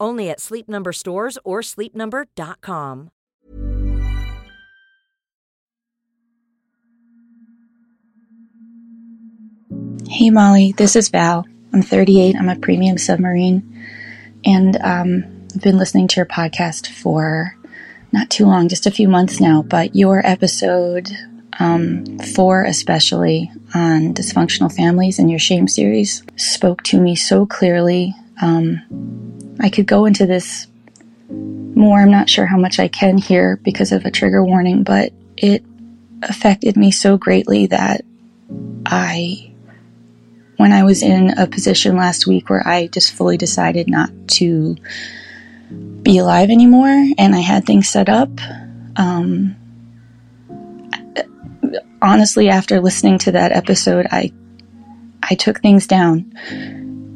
Only at Sleep Number stores or sleepnumber.com. Hey Molly, this is Val. I'm 38. I'm a premium submarine, and um, I've been listening to your podcast for not too long, just a few months now. But your episode um, four, especially on dysfunctional families and your shame series, spoke to me so clearly. Um, I could go into this more. I'm not sure how much I can here because of a trigger warning, but it affected me so greatly that I, when I was in a position last week where I just fully decided not to be alive anymore and I had things set up, um, honestly, after listening to that episode, I, I took things down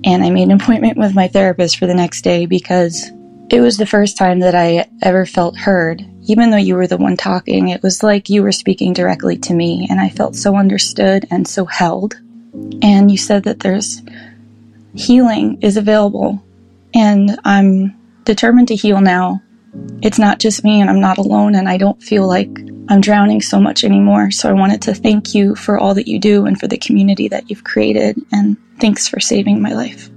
and I made an appointment with my therapist for the next day because it was the first time that I ever felt heard. Even though you were the one talking, it was like you were speaking directly to me, and I felt so understood and so held. And you said that there's healing is available, and I'm determined to heal now. It's not just me, and I'm not alone, and I don't feel like I'm drowning so much anymore. So I wanted to thank you for all that you do and for the community that you've created. And thanks for saving my life.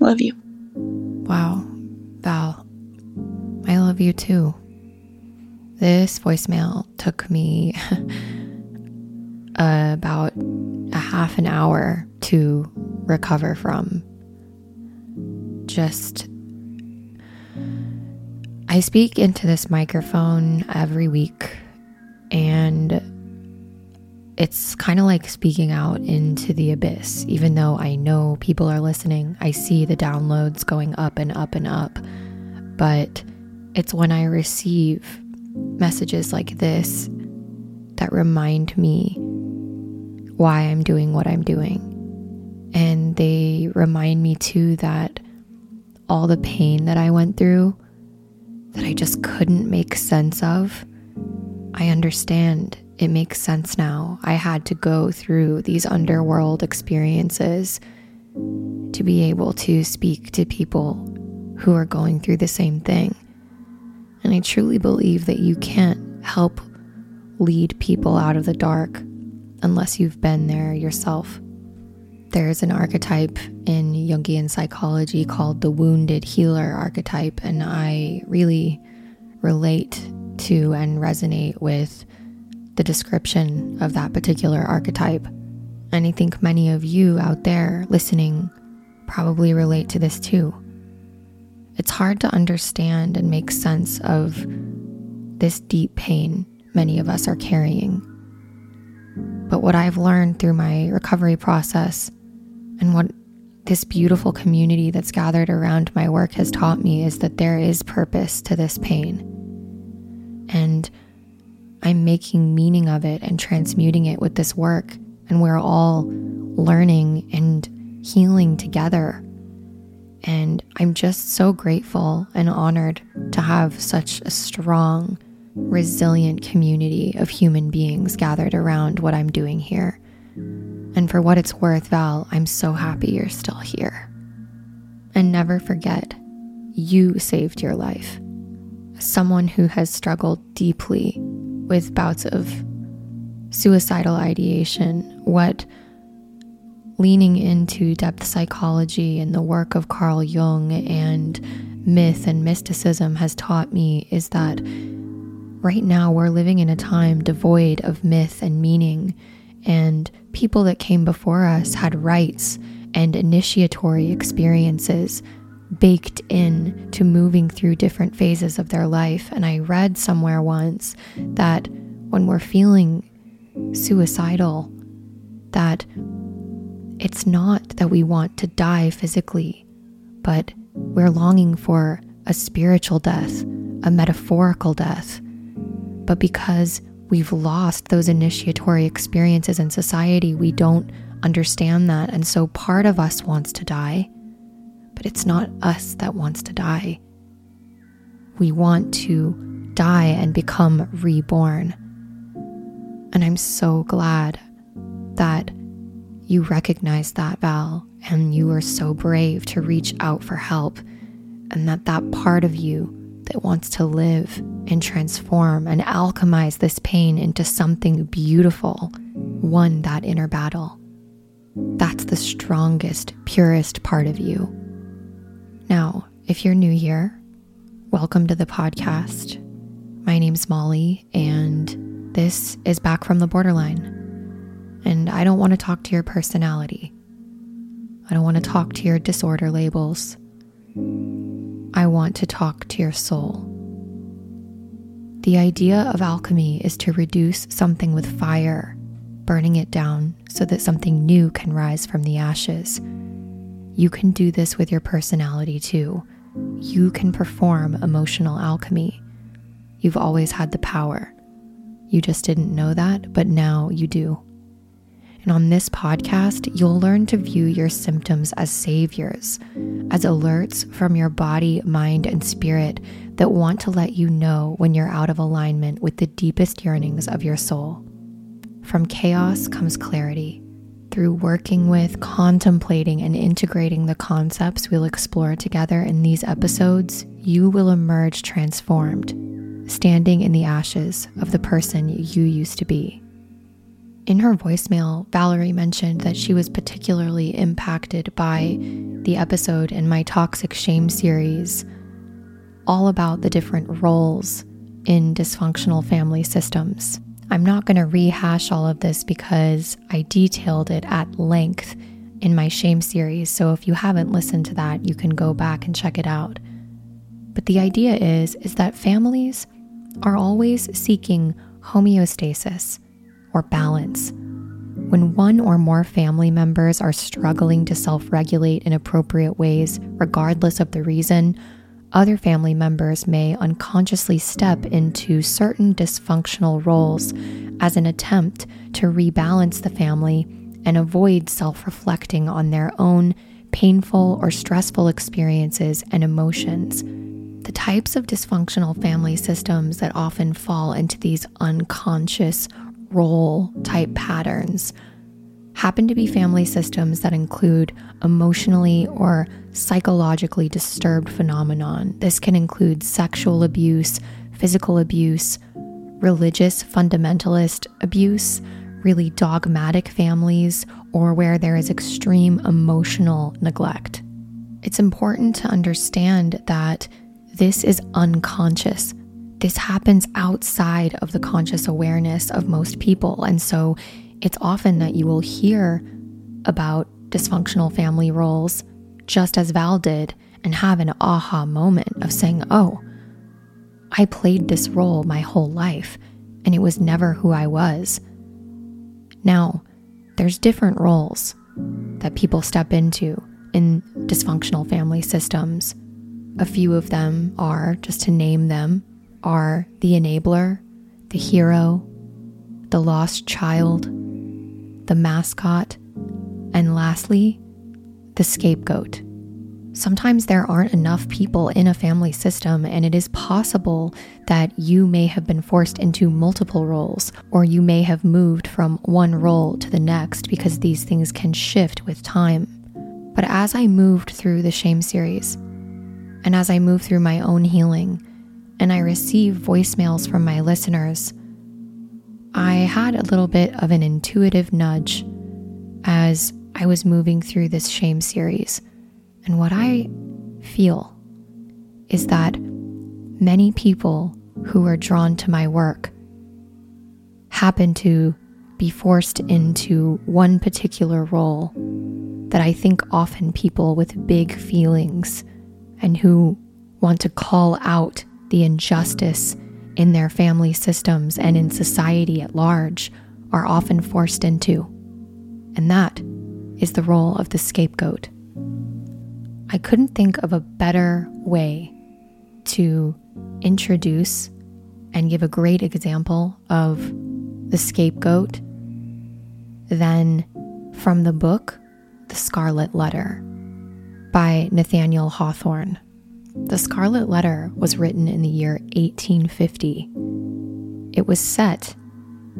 Love you. Wow, Val, I love you too. This voicemail took me about a half an hour to recover from. Just I speak into this microphone every week and it's kind of like speaking out into the abyss. Even though I know people are listening, I see the downloads going up and up and up. But it's when I receive messages like this that remind me why I'm doing what I'm doing. And they remind me too that all the pain that I went through that I just couldn't make sense of I understand. It makes sense now. I had to go through these underworld experiences to be able to speak to people who are going through the same thing. And I truly believe that you can't help lead people out of the dark unless you've been there yourself. There's an archetype in Jungian psychology called the wounded healer archetype, and I really relate to and resonate with the description of that particular archetype. And I think many of you out there listening probably relate to this too. It's hard to understand and make sense of this deep pain many of us are carrying. But what I've learned through my recovery process and what this beautiful community that's gathered around my work has taught me is that there is purpose to this pain. And I'm making meaning of it and transmuting it with this work. And we're all learning and healing together. And I'm just so grateful and honored to have such a strong, resilient community of human beings gathered around what I'm doing here. And for what it's worth, Val, I'm so happy you're still here. And never forget, you saved your life. Someone who has struggled deeply with bouts of suicidal ideation, what leaning into depth psychology and the work of Carl Jung and myth and mysticism has taught me is that right now we're living in a time devoid of myth and meaning, and people that came before us had rites and initiatory experiences baked in to moving through different phases of their life. And I read somewhere once that when we're feeling suicidal, that it's not that we want to die physically, but we're longing for a spiritual death, a metaphorical death. But because we've lost those initiatory experiences in society, we don't understand that. And so part of us wants to die, but it's not us that wants to die. We want to die and become reborn. And I'm so glad that you recognize that, Val, and you are so brave to reach out for help, and that that part of you that wants to live and transform and alchemize this pain into something beautiful won that inner battle. That's the strongest, purest part of you. Now, if you're new here, welcome to the podcast. My name's Molly, and this is Back from the Borderline and I don't want to talk to your personality. I don't want to talk to your disorder labels. I want to talk to your soul. The idea of alchemy is to reduce something with fire, burning it down so that something new can rise from the ashes. You can do this with your personality too. You can perform emotional alchemy. You've always had the power. You just didn't know that, but now you do. And on this podcast, you'll learn to view your symptoms as saviors, as alerts from your body, mind, and spirit that want to let you know when you're out of alignment with the deepest yearnings of your soul. From chaos comes clarity. Through working with, contemplating, and integrating the concepts we'll explore together in these episodes, you will emerge transformed, standing in the ashes of the person you used to be. In her voicemail, Valerie mentioned that she was particularly impacted by the episode in my Toxic Shame series, all about the different roles in dysfunctional family systems. I'm not going to rehash all of this because I detailed it at length in my shame series. So if you haven't listened to that, you can go back and check it out. But the idea is is that families are always seeking homeostasis or balance. When one or more family members are struggling to self regulate in appropriate ways, regardless of the reason, other family members may unconsciously step into certain dysfunctional roles as an attempt to rebalance the family and avoid self reflecting on their own painful or stressful experiences and emotions. The types of dysfunctional family systems that often fall into these unconscious role type patterns happen to be family systems that include emotionally or psychologically disturbed phenomenon. This can include sexual abuse, physical abuse, religious fundamentalist abuse, really dogmatic families, or where there is extreme emotional neglect. It's important to understand that this is unconscious. This happens outside of the conscious awareness of most people. And so it's often that you will hear about dysfunctional family roles just as Val did and have an aha moment of saying, oh, I played this role my whole life and it was never who I was. Now, there's different roles that people step into in dysfunctional family systems. A few of them are, just to name them, are the enabler, the hero, the lost child, the mascot, and lastly, the scapegoat. Sometimes there aren't enough people in a family system, and it is possible that you may have been forced into multiple roles, or you may have moved from one role to the next because these things can shift with time. But as I moved through the shame series, and as I moved through my own healing, and I received voicemails from my listeners, I had a little bit of an intuitive nudge as I was moving through this shame series. And what I feel is that many people who are drawn to my work happen to be forced into one particular role that I think often people with big feelings and who want to call out the injustice in their family systems and in society at large are often forced into. And that is the role of the scapegoat. I couldn't think of a better way to introduce and give a great example of the scapegoat than from the book The Scarlet Letter by Nathaniel Hawthorne. The Scarlet Letter was written in the year 1850. It was set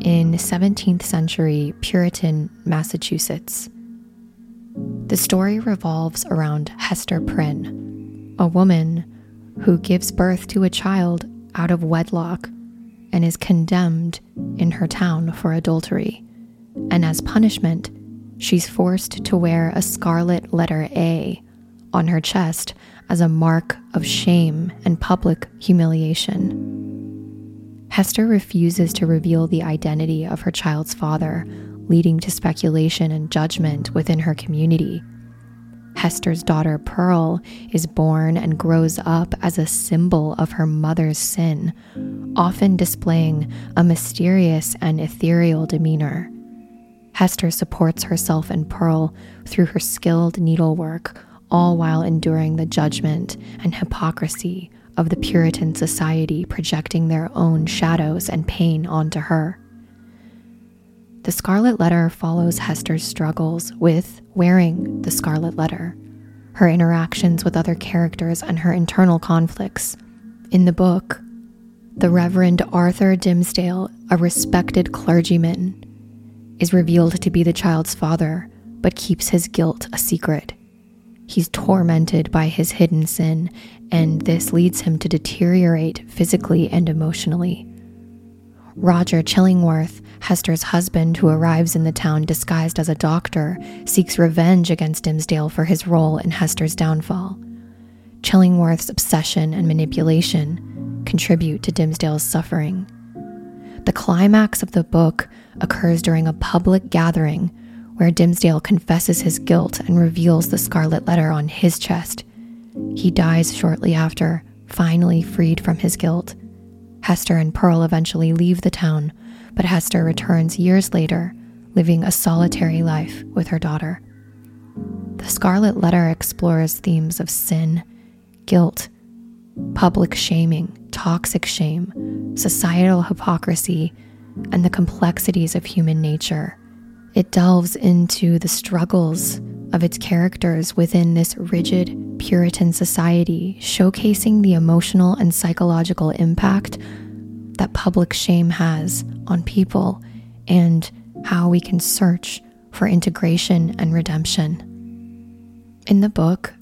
in 17th century Puritan Massachusetts. The story revolves around Hester Prynne, a woman who gives birth to a child out of wedlock and is condemned in her town for adultery. And as punishment, she's forced to wear a scarlet letter A on her chest as a mark of shame and public humiliation. Hester refuses to reveal the identity of her child's father, leading to speculation and judgment within her community. Hester's daughter Pearl is born and grows up as a symbol of her mother's sin, often displaying a mysterious and ethereal demeanor. Hester supports herself and Pearl through her skilled needlework, all while enduring the judgment and hypocrisy of the Puritan society projecting their own shadows and pain onto her. The Scarlet Letter follows Hester's struggles with wearing the Scarlet Letter, her interactions with other characters, and her internal conflicts. In the book, the Reverend Arthur Dimmesdale, a respected clergyman, is revealed to be the child's father, but keeps his guilt a secret. He's tormented by his hidden sin, and this leads him to deteriorate physically and emotionally. Roger Chillingworth, Hester's husband, who arrives in the town disguised as a doctor, seeks revenge against Dimmesdale for his role in Hester's downfall. Chillingworth's obsession and manipulation contribute to Dimmesdale's suffering. The climax of the book occurs during a public gathering where Dimmesdale confesses his guilt and reveals the scarlet letter on his chest. He dies shortly after, finally freed from his guilt. Hester and Pearl eventually leave the town, but Hester returns years later, living a solitary life with her daughter. The Scarlet Letter explores themes of sin, guilt, public shaming, toxic shame, societal hypocrisy, and the complexities of human nature. It delves into the struggles of its characters within this rigid Puritan society, showcasing the emotional and psychological impact that public shame has on people and how we can search for integration and redemption. In the book,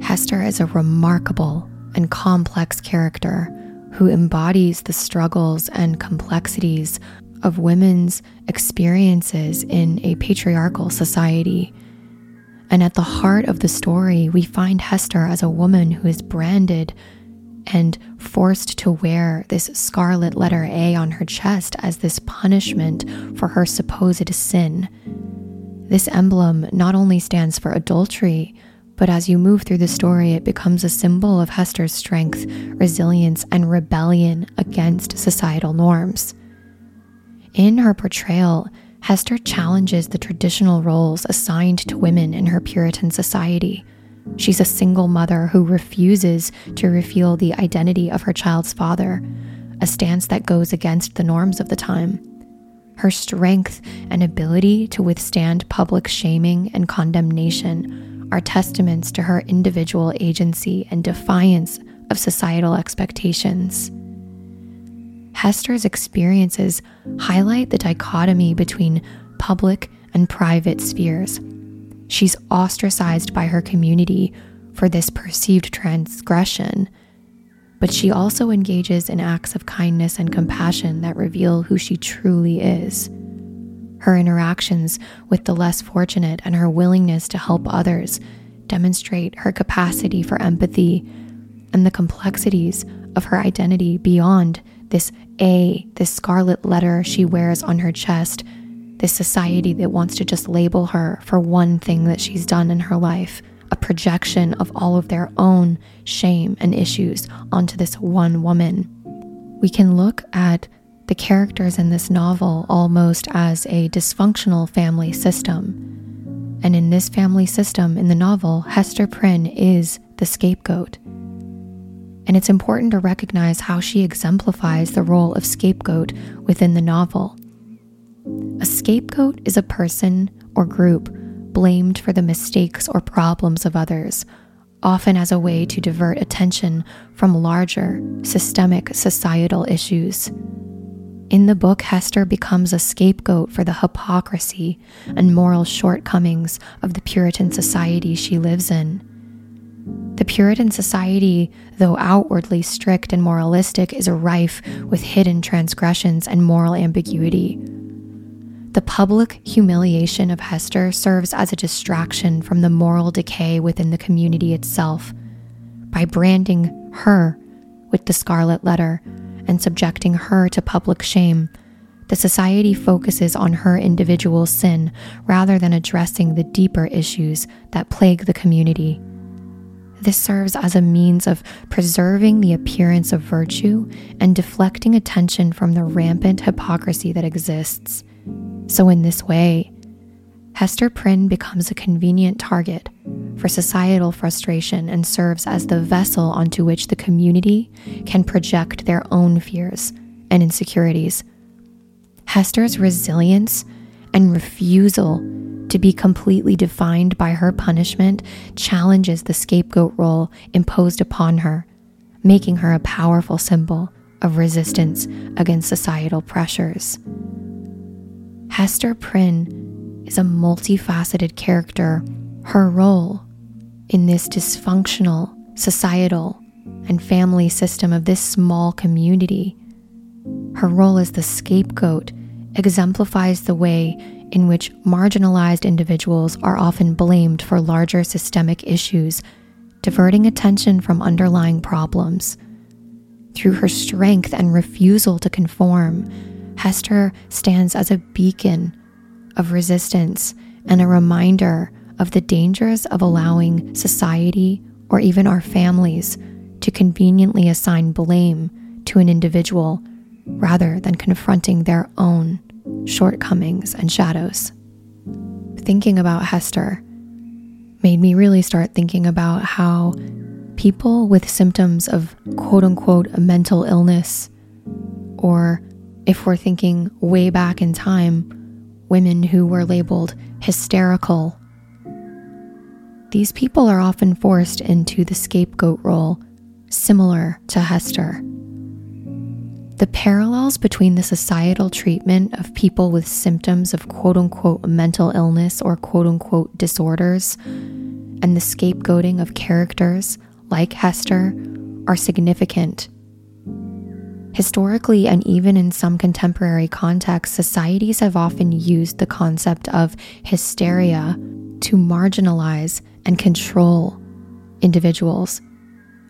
Hester is a remarkable and complex character who embodies the struggles and complexities of women's experiences in a patriarchal society. And at the heart of the story, we find Hester as a woman who is branded and forced to wear this scarlet letter A on her chest as this punishment for her supposed sin. This emblem not only stands for adultery, but as you move through the story, it becomes a symbol of Hester's strength, resilience, and rebellion against societal norms. In her portrayal, Hester challenges the traditional roles assigned to women in her Puritan society. She's a single mother who refuses to reveal the identity of her child's father, a stance that goes against the norms of the time. Her strength and ability to withstand public shaming and condemnation are testaments to her individual agency and defiance of societal expectations. Hester's experiences highlight the dichotomy between public and private spheres. She's ostracized by her community for this perceived transgression, but she also engages in acts of kindness and compassion that reveal who she truly is. Her interactions with the less fortunate and her willingness to help others demonstrate her capacity for empathy and the complexities of her identity beyond this A, this scarlet letter she wears on her chest, this society that wants to just label her for one thing that she's done in her life, a projection of all of their own shame and issues onto this one woman. We can look at the characters in this novel almost as a dysfunctional family system. And in this family system in the novel, Hester Prynne is the scapegoat. And it's important to recognize how she exemplifies the role of scapegoat within the novel. A scapegoat is a person or group blamed for the mistakes or problems of others, often as a way to divert attention from larger, systemic societal issues. In the book, Hester becomes a scapegoat for the hypocrisy and moral shortcomings of the Puritan society she lives in. The Puritan society, though outwardly strict and moralistic, is rife with hidden transgressions and moral ambiguity. The public humiliation of Hester serves as a distraction from the moral decay within the community itself. By branding her with the scarlet letter and subjecting her to public shame, the society focuses on her individual sin rather than addressing the deeper issues that plague the community. This serves as a means of preserving the appearance of virtue and deflecting attention from the rampant hypocrisy that exists. So, in this way, Hester Prynne becomes a convenient target for societal frustration and serves as the vessel onto which the community can project their own fears and insecurities. Hester's resilience and refusal to be completely defined by her punishment challenges the scapegoat role imposed upon her, making her a powerful symbol of resistance against societal pressures. Hester Prynne is a multifaceted character. Her role in this dysfunctional societal and family system of this small community, her role as the scapegoat exemplifies the way in which marginalized individuals are often blamed for larger systemic issues, diverting attention from underlying problems. Through her strength and refusal to conform, Hester stands as a beacon of resistance and a reminder of the dangers of allowing society or even our families to conveniently assign blame to an individual rather than confronting their own shortcomings and shadows. Thinking about Hester made me really start thinking about how people with symptoms of quote unquote mental illness or if we're thinking way back in time, women who were labeled hysterical, these people are often forced into the scapegoat role, similar to Hester. The parallels between the societal treatment of people with symptoms of quote unquote mental illness or quote unquote disorders and the scapegoating of characters like Hester are significant. Historically, and even in some contemporary contexts, societies have often used the concept of hysteria to marginalize and control individuals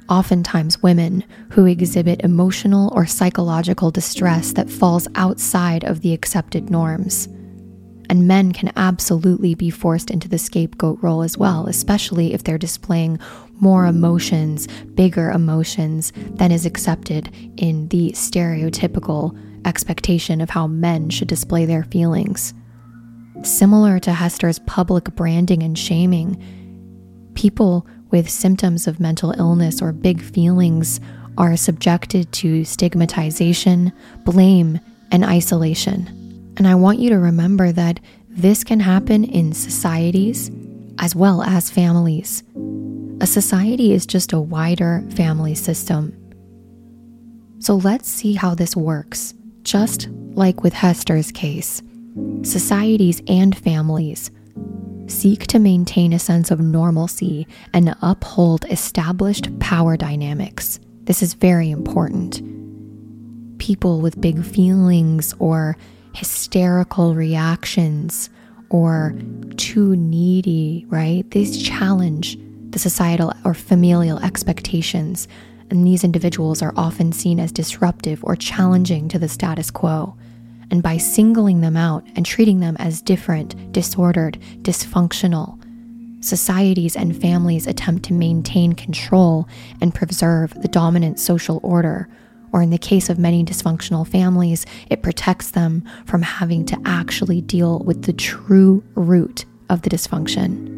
oftentimes women, who exhibit emotional or psychological distress that falls outside of the accepted norms. And men can absolutely be forced into the scapegoat role as well, especially if they're displaying more emotions, bigger emotions than is accepted in the stereotypical expectation of how men should display their feelings. Similar to Hester's public branding and shaming, people with symptoms of mental illness or big feelings are subjected to stigmatization, blame, and isolation. And I want you to remember that this can happen in societies as well as families. A society is just a wider family system. So let's see how this works. Just like with Hester's case, societies and families seek to maintain a sense of normalcy and uphold established power dynamics. This is very important. People with big feelings or hysterical reactions or too needy, right? These challenge the societal or familial expectations, and these individuals are often seen as disruptive or challenging to the status quo and by singling them out and treating them as different, disordered, dysfunctional, societies and families attempt to maintain control and preserve the dominant social order. Or in the case of many dysfunctional families, it protects them from having to actually deal with the true root of the dysfunction.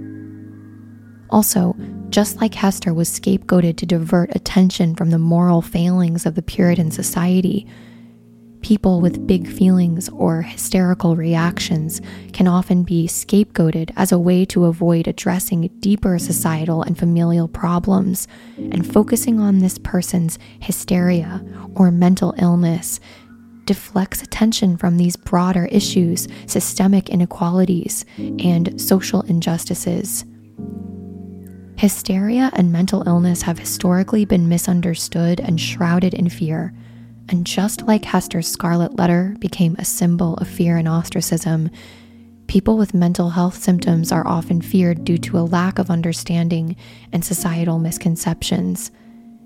Also, just like Hester was scapegoated to divert attention from the moral failings of the Puritan society, People with big feelings or hysterical reactions can often be scapegoated as a way to avoid addressing deeper societal and familial problems and focusing on this person's hysteria or mental illness deflects attention from these broader issues, systemic inequalities, and social injustices. Hysteria and mental illness have historically been misunderstood and shrouded in fear. And just like Hester's scarlet letter became a symbol of fear and ostracism, people with mental health symptoms are often feared due to a lack of understanding and societal misconceptions.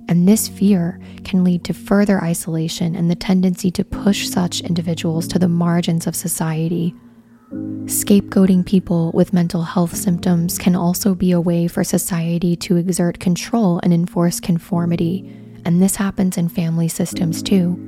And this fear can lead to further isolation and the tendency to push such individuals to the margins of society. Scapegoating people with mental health symptoms can also be a way for society to exert control and enforce conformity and this happens in family systems too.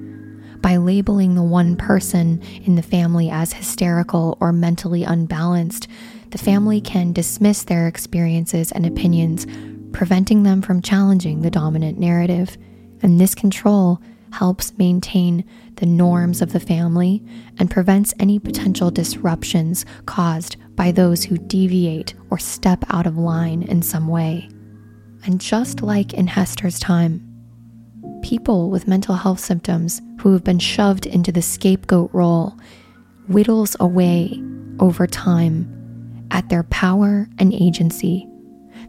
By labeling the one person in the family as hysterical or mentally unbalanced, the family can dismiss their experiences and opinions, preventing them from challenging the dominant narrative. And this control helps maintain the norms of the family and prevents any potential disruptions caused by those who deviate or step out of line in some way. And just like in Hester's time, people with mental health symptoms who have been shoved into the scapegoat role whittles away over time at their power and agency.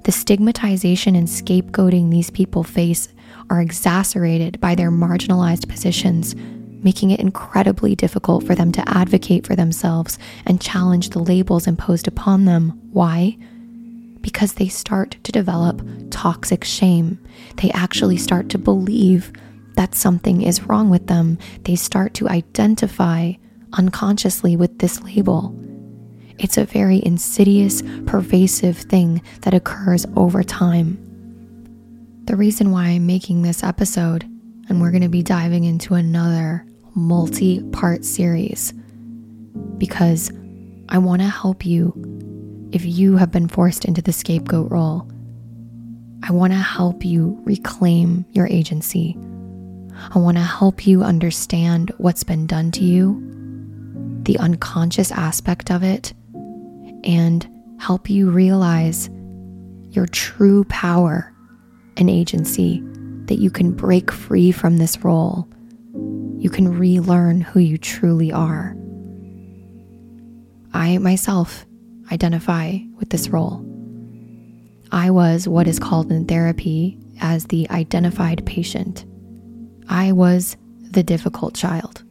The stigmatization and scapegoating these people face are exacerbated by their marginalized positions, making it incredibly difficult for them to advocate for themselves and challenge the labels imposed upon them. Why? Because they start to develop toxic shame. They actually start to believe that something is wrong with them. They start to identify unconsciously with this label. It's a very insidious, pervasive thing that occurs over time. The reason why I'm making this episode, and we're going to be diving into another multi part series, because I want to help you if you have been forced into the scapegoat role, I want to help you reclaim your agency. I want to help you understand what's been done to you, the unconscious aspect of it, and help you realize your true power and agency that you can break free from this role. you can relearn who you truly are. I myself identify with this role. I was what is called in therapy as the identified patient. I was the difficult child.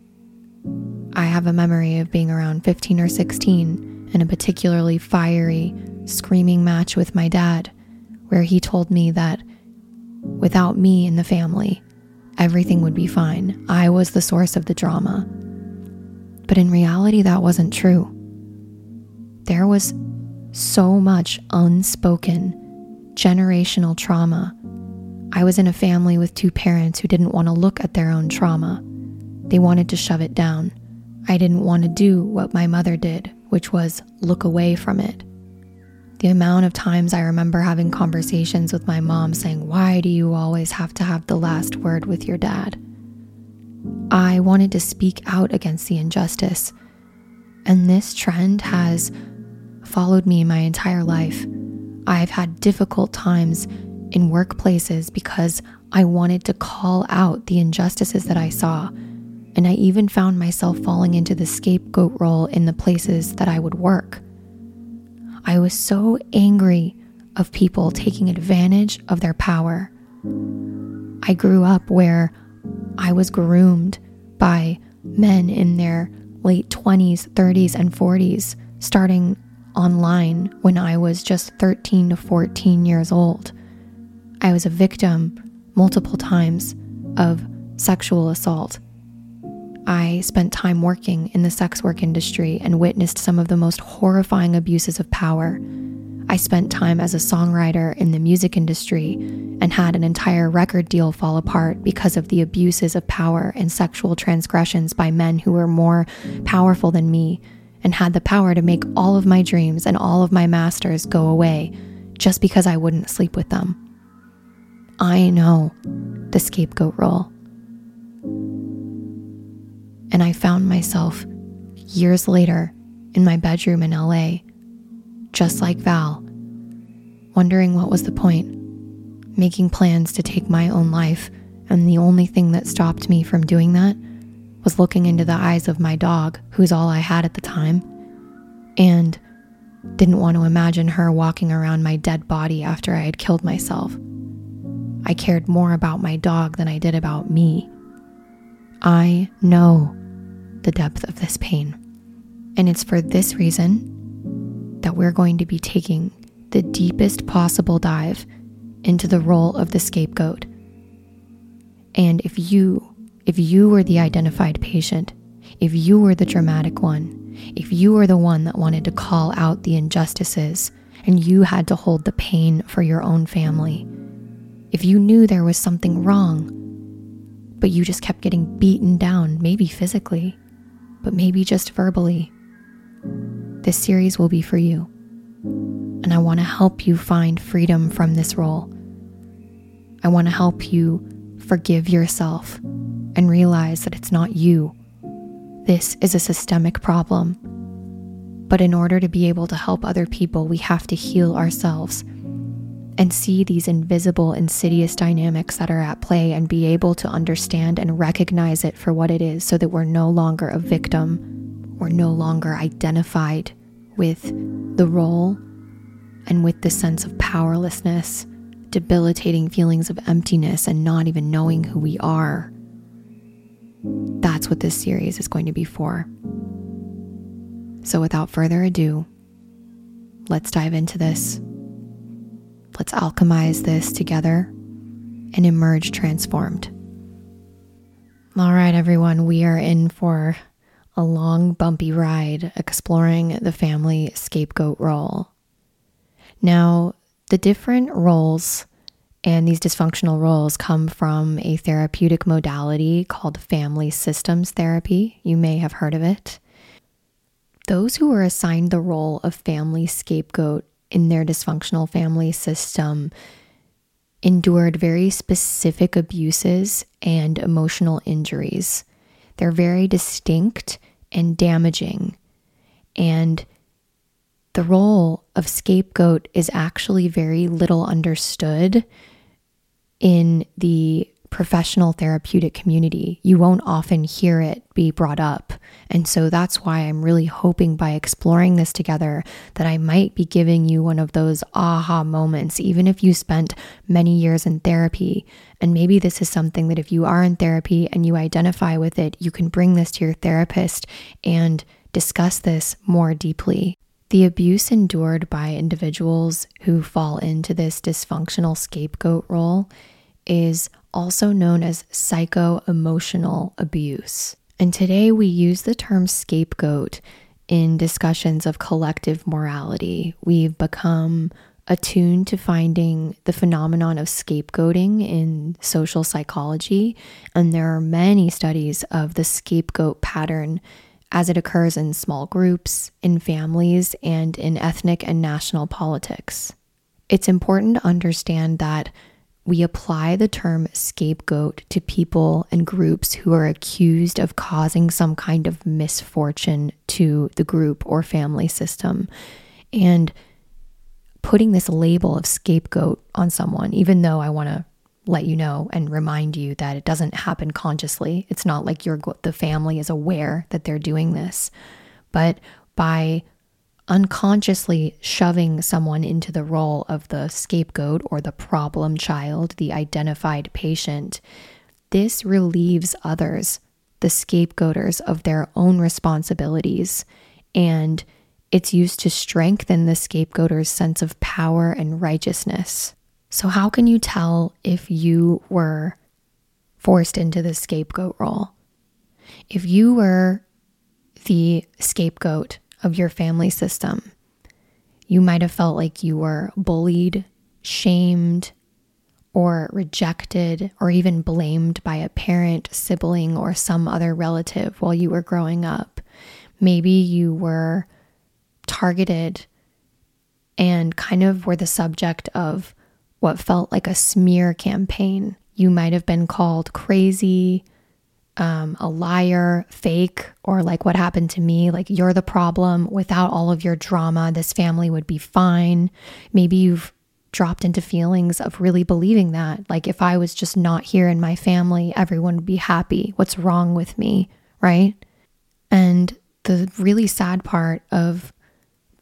I have a memory of being around 15 or 16 in a particularly fiery, screaming match with my dad, where he told me that without me in the family, everything would be fine. I was the source of the drama. But in reality, that wasn't true. There was so much unspoken generational trauma. I was in a family with two parents who didn't want to look at their own trauma. They wanted to shove it down. I didn't want to do what my mother did, which was look away from it. The amount of times I remember having conversations with my mom saying, Why do you always have to have the last word with your dad? I wanted to speak out against the injustice. And this trend has followed me my entire life. I've had difficult times in workplaces because I wanted to call out the injustices that I saw. And I even found myself falling into the scapegoat role in the places that I would work. I was so angry of people taking advantage of their power. I grew up where I was groomed by men in their late 20s, 30s, and 40s, starting online when I was just 13 to 14 years old. I was a victim multiple times of sexual assault I spent time working in the sex work industry and witnessed some of the most horrifying abuses of power. I spent time as a songwriter in the music industry and had an entire record deal fall apart because of the abuses of power and sexual transgressions by men who were more powerful than me and had the power to make all of my dreams and all of my masters go away just because I wouldn't sleep with them. I know the scapegoat role. And I found myself years later in my bedroom in LA, just like Val, wondering what was the point, making plans to take my own life. And the only thing that stopped me from doing that was looking into the eyes of my dog, who's all I had at the time, and didn't want to imagine her walking around my dead body after I had killed myself. I cared more about my dog than I did about me. I know the depth of this pain. And it's for this reason that we're going to be taking the deepest possible dive into the role of the scapegoat. And if you, if you were the identified patient, if you were the dramatic one, if you were the one that wanted to call out the injustices and you had to hold the pain for your own family, if you knew there was something wrong, but you just kept getting beaten down, maybe physically, but maybe just verbally. This series will be for you. And I want to help you find freedom from this role. I want to help you forgive yourself and realize that it's not you. This is a systemic problem. But in order to be able to help other people, we have to heal ourselves and see these invisible, insidious dynamics that are at play and be able to understand and recognize it for what it is so that we're no longer a victim. We're no longer identified with the role and with the sense of powerlessness, debilitating feelings of emptiness, and not even knowing who we are. That's what this series is going to be for. So, without further ado, let's dive into this. Let's alchemize this together and emerge transformed. All right, everyone, we are in for a long, bumpy ride exploring the family scapegoat role. Now, the different roles and these dysfunctional roles come from a therapeutic modality called family systems therapy. You may have heard of it. Those who are assigned the role of family scapegoat in their dysfunctional family system endured very specific abuses and emotional injuries. They're very distinct and damaging. And the role of scapegoat is actually very little understood in the professional therapeutic community. You won't often hear it be brought up. And so that's why I'm really hoping by exploring this together that I might be giving you one of those aha moments, even if you spent many years in therapy. And maybe this is something that if you are in therapy and you identify with it, you can bring this to your therapist and discuss this more deeply. The abuse endured by individuals who fall into this dysfunctional scapegoat role is also known as psycho emotional abuse. And today we use the term scapegoat in discussions of collective morality. We've become attuned to finding the phenomenon of scapegoating in social psychology, and there are many studies of the scapegoat pattern as it occurs in small groups, in families, and in ethnic and national politics. It's important to understand that we apply the term scapegoat to people and groups who are accused of causing some kind of misfortune to the group or family system. And putting this label of scapegoat on someone, even though I want to let you know and remind you that it doesn't happen consciously. It's not like the family is aware that they're doing this, but by unconsciously shoving someone into the role of the scapegoat or the problem child, the identified patient, this relieves others, the scapegoaters, of their own responsibilities and it's used to strengthen the scapegoater's sense of power and righteousness. So, how can you tell if you were forced into the scapegoat role? If you were the scapegoat of your family system, you might have felt like you were bullied, shamed, or rejected, or even blamed by a parent, sibling, or some other relative while you were growing up. Maybe you were targeted and kind of were the subject of what felt like a smear campaign. You might have been called crazy, um, a liar, fake, or like what happened to me, like you're the problem. Without all of your drama, this family would be fine. Maybe you've dropped into feelings of really believing that. Like, if I was just not here in my family, everyone would be happy. What's wrong with me? Right. And the really sad part of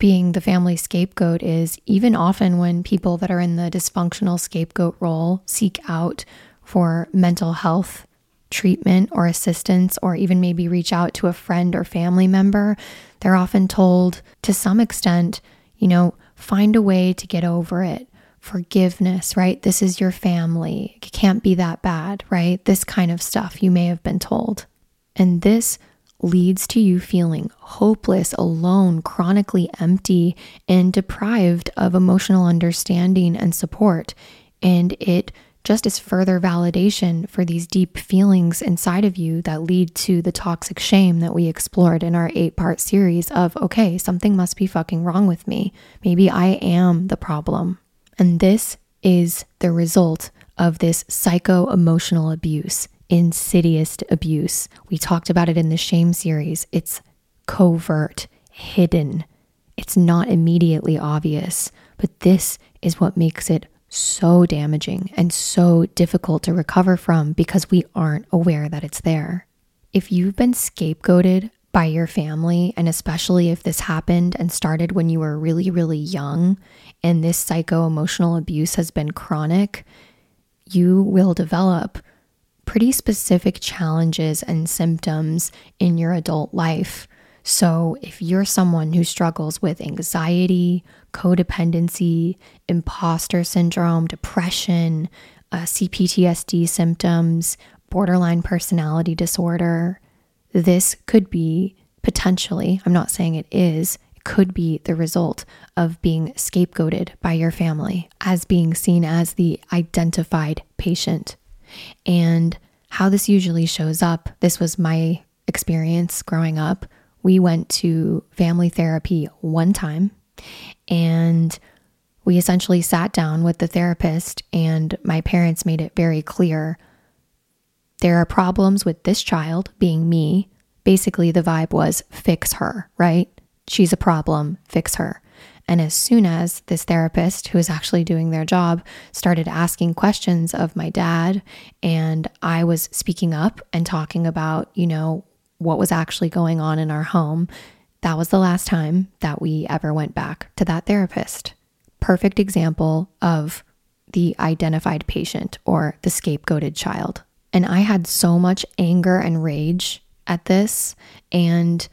being the family scapegoat is even often when people that are in the dysfunctional scapegoat role seek out for mental health treatment or assistance, or even maybe reach out to a friend or family member, they're often told to some extent, you know, find a way to get over it. Forgiveness, right? This is your family. It can't be that bad, right? This kind of stuff you may have been told. And this leads to you feeling hopeless, alone, chronically empty, and deprived of emotional understanding and support. And it just is further validation for these deep feelings inside of you that lead to the toxic shame that we explored in our eight part series of, okay, something must be fucking wrong with me. Maybe I am the problem. And this is the result of this psycho emotional abuse insidious abuse. We talked about it in the shame series. It's covert, hidden. It's not immediately obvious, but this is what makes it so damaging and so difficult to recover from because we aren't aware that it's there. If you've been scapegoated by your family, and especially if this happened and started when you were really, really young, and this psycho emotional abuse has been chronic, you will develop pretty specific challenges and symptoms in your adult life. So, if you're someone who struggles with anxiety, codependency, imposter syndrome, depression, uh, CPTSD symptoms, borderline personality disorder, this could be potentially, I'm not saying it is, it could be the result of being scapegoated by your family as being seen as the identified patient. And how this usually shows up, this was my experience growing up. We went to family therapy one time and we essentially sat down with the therapist, and my parents made it very clear there are problems with this child being me. Basically, the vibe was fix her, right? She's a problem, fix her. And as soon as this therapist, who was actually doing their job, started asking questions of my dad, and I was speaking up and talking about, you know, what was actually going on in our home, that was the last time that we ever went back to that therapist. Perfect example of the identified patient or the scapegoated child. And I had so much anger and rage at this. And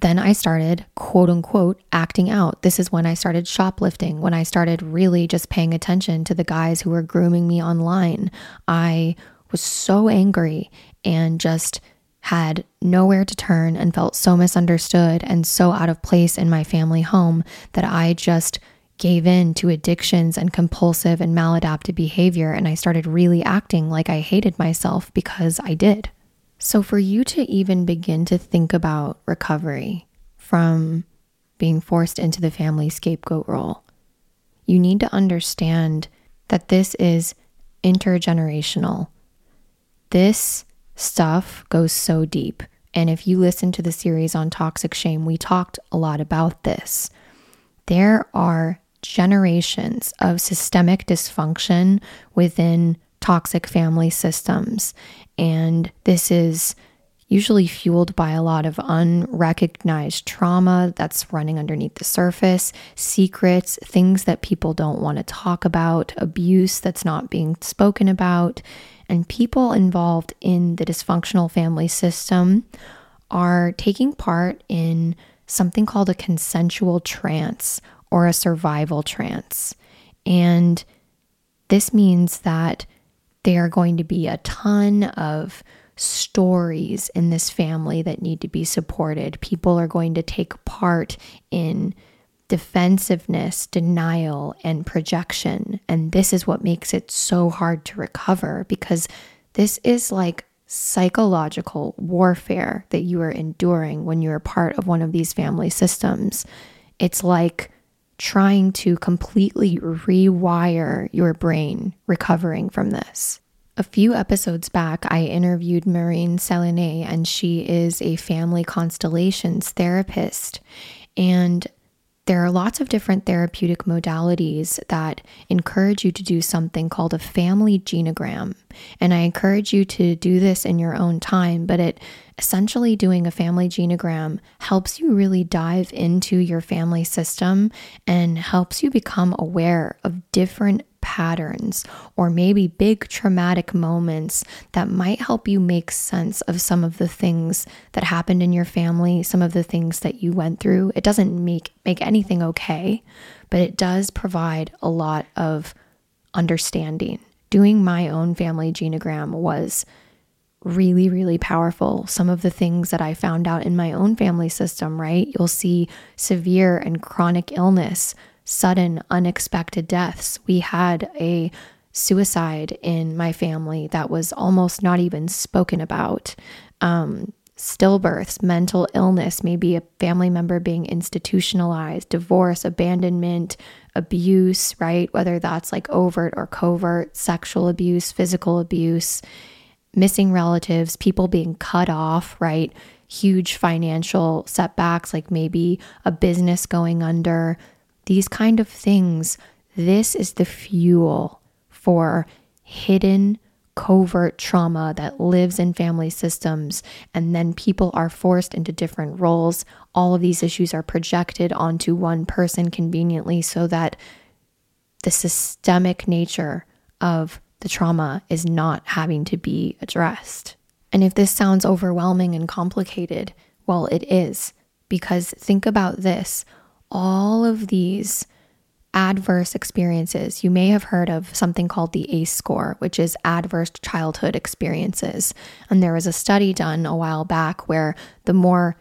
then I started, quote unquote, acting out. This is when I started shoplifting, when I started really just paying attention to the guys who were grooming me online. I was so angry and just had nowhere to turn and felt so misunderstood and so out of place in my family home that I just gave in to addictions and compulsive and maladaptive behavior. And I started really acting like I hated myself because I did. So, for you to even begin to think about recovery from being forced into the family scapegoat role, you need to understand that this is intergenerational. This stuff goes so deep. And if you listen to the series on toxic shame, we talked a lot about this. There are generations of systemic dysfunction within toxic family systems. And this is usually fueled by a lot of unrecognized trauma that's running underneath the surface, secrets, things that people don't want to talk about, abuse that's not being spoken about. And people involved in the dysfunctional family system are taking part in something called a consensual trance or a survival trance. And this means that there are going to be a ton of stories in this family that need to be supported. People are going to take part in defensiveness, denial, and projection. And this is what makes it so hard to recover because this is like psychological warfare that you are enduring when you're part of one of these family systems. It's like trying to completely rewire your brain recovering from this. A few episodes back, I interviewed Maureen Saliné, and she is a family constellations therapist. And there are lots of different therapeutic modalities that encourage you to do something called a family genogram. And I encourage you to do this in your own time, but it essentially doing a family genogram helps you really dive into your family system and helps you become aware of different patterns or maybe big traumatic moments that might help you make sense of some of the things that happened in your family, some of the things that you went through. It doesn't make make anything okay, but it does provide a lot of understanding. Doing my own family genogram was really, really powerful. Some of the things that I found out in my own family system, right? You'll see severe and chronic illness sudden, unexpected deaths. We had a suicide in my family that was almost not even spoken about. Um, stillbirths, mental illness, maybe a family member being institutionalized, divorce, abandonment, abuse, right? Whether that's like overt or covert, sexual abuse, physical abuse, missing relatives, people being cut off, right? Huge financial setbacks, like maybe a business going under, these kind of things, this is the fuel for hidden covert trauma that lives in family systems, and then people are forced into different roles. All of these issues are projected onto one person conveniently so that the systemic nature of the trauma is not having to be addressed. And if this sounds overwhelming and complicated, well, it is. Because think about this all of these adverse experiences. You may have heard of something called the ACE score, which is adverse childhood experiences. And there was a study done a while back where the more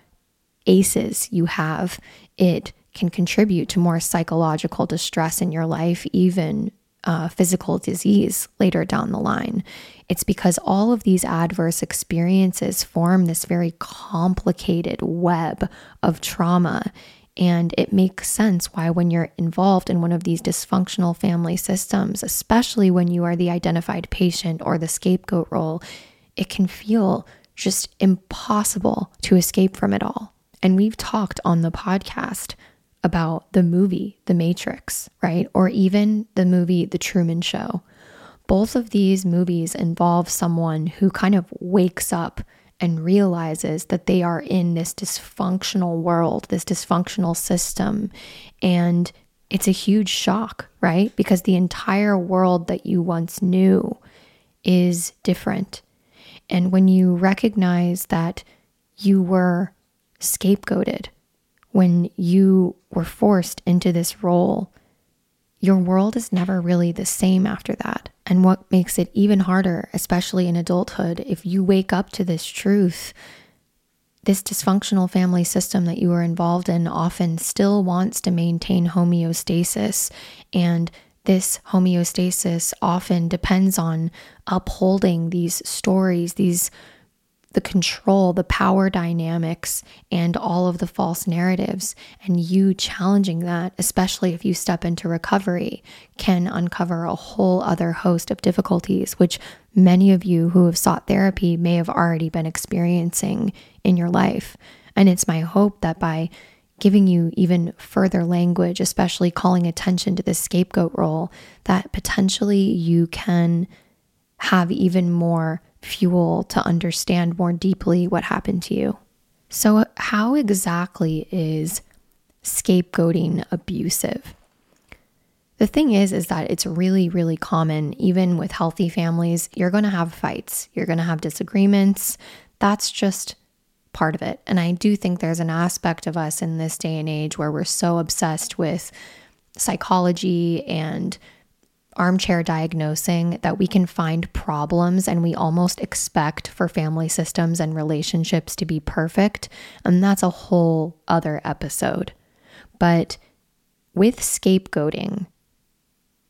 ACEs you have, it can contribute to more psychological distress in your life, even uh, physical disease later down the line. It's because all of these adverse experiences form this very complicated web of trauma. And it makes sense why, when you're involved in one of these dysfunctional family systems, especially when you are the identified patient or the scapegoat role, it can feel just impossible to escape from it all. And we've talked on the podcast about the movie The Matrix, right? Or even the movie The Truman Show. Both of these movies involve someone who kind of wakes up and realizes that they are in this dysfunctional world, this dysfunctional system. And it's a huge shock, right? Because the entire world that you once knew is different. And when you recognize that you were scapegoated, when you were forced into this role, your world is never really the same after that. And what makes it even harder, especially in adulthood, if you wake up to this truth, this dysfunctional family system that you are involved in often still wants to maintain homeostasis. And this homeostasis often depends on upholding these stories, these the control, the power dynamics, and all of the false narratives, and you challenging that, especially if you step into recovery, can uncover a whole other host of difficulties, which many of you who have sought therapy may have already been experiencing in your life. And it's my hope that by giving you even further language, especially calling attention to the scapegoat role, that potentially you can have even more fuel to understand more deeply what happened to you. So, how exactly is scapegoating abusive? The thing is is that it's really really common even with healthy families, you're going to have fights, you're going to have disagreements. That's just part of it. And I do think there's an aspect of us in this day and age where we're so obsessed with psychology and armchair diagnosing that we can find problems and we almost expect for family systems and relationships to be perfect. And that's a whole other episode. But with scapegoating,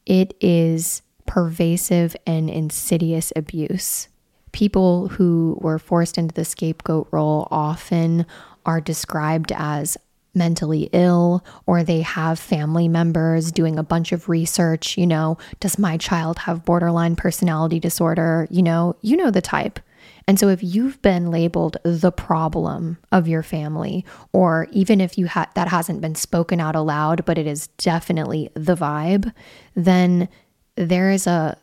it is pervasive and insidious abuse. People who were forced into the scapegoat role often are described as mentally ill or they have family members doing a bunch of research, you know, does my child have borderline personality disorder? You know, you know the type. And so if you've been labeled the problem of your family or even if you had that hasn't been spoken out aloud, but it is definitely the vibe, then there is a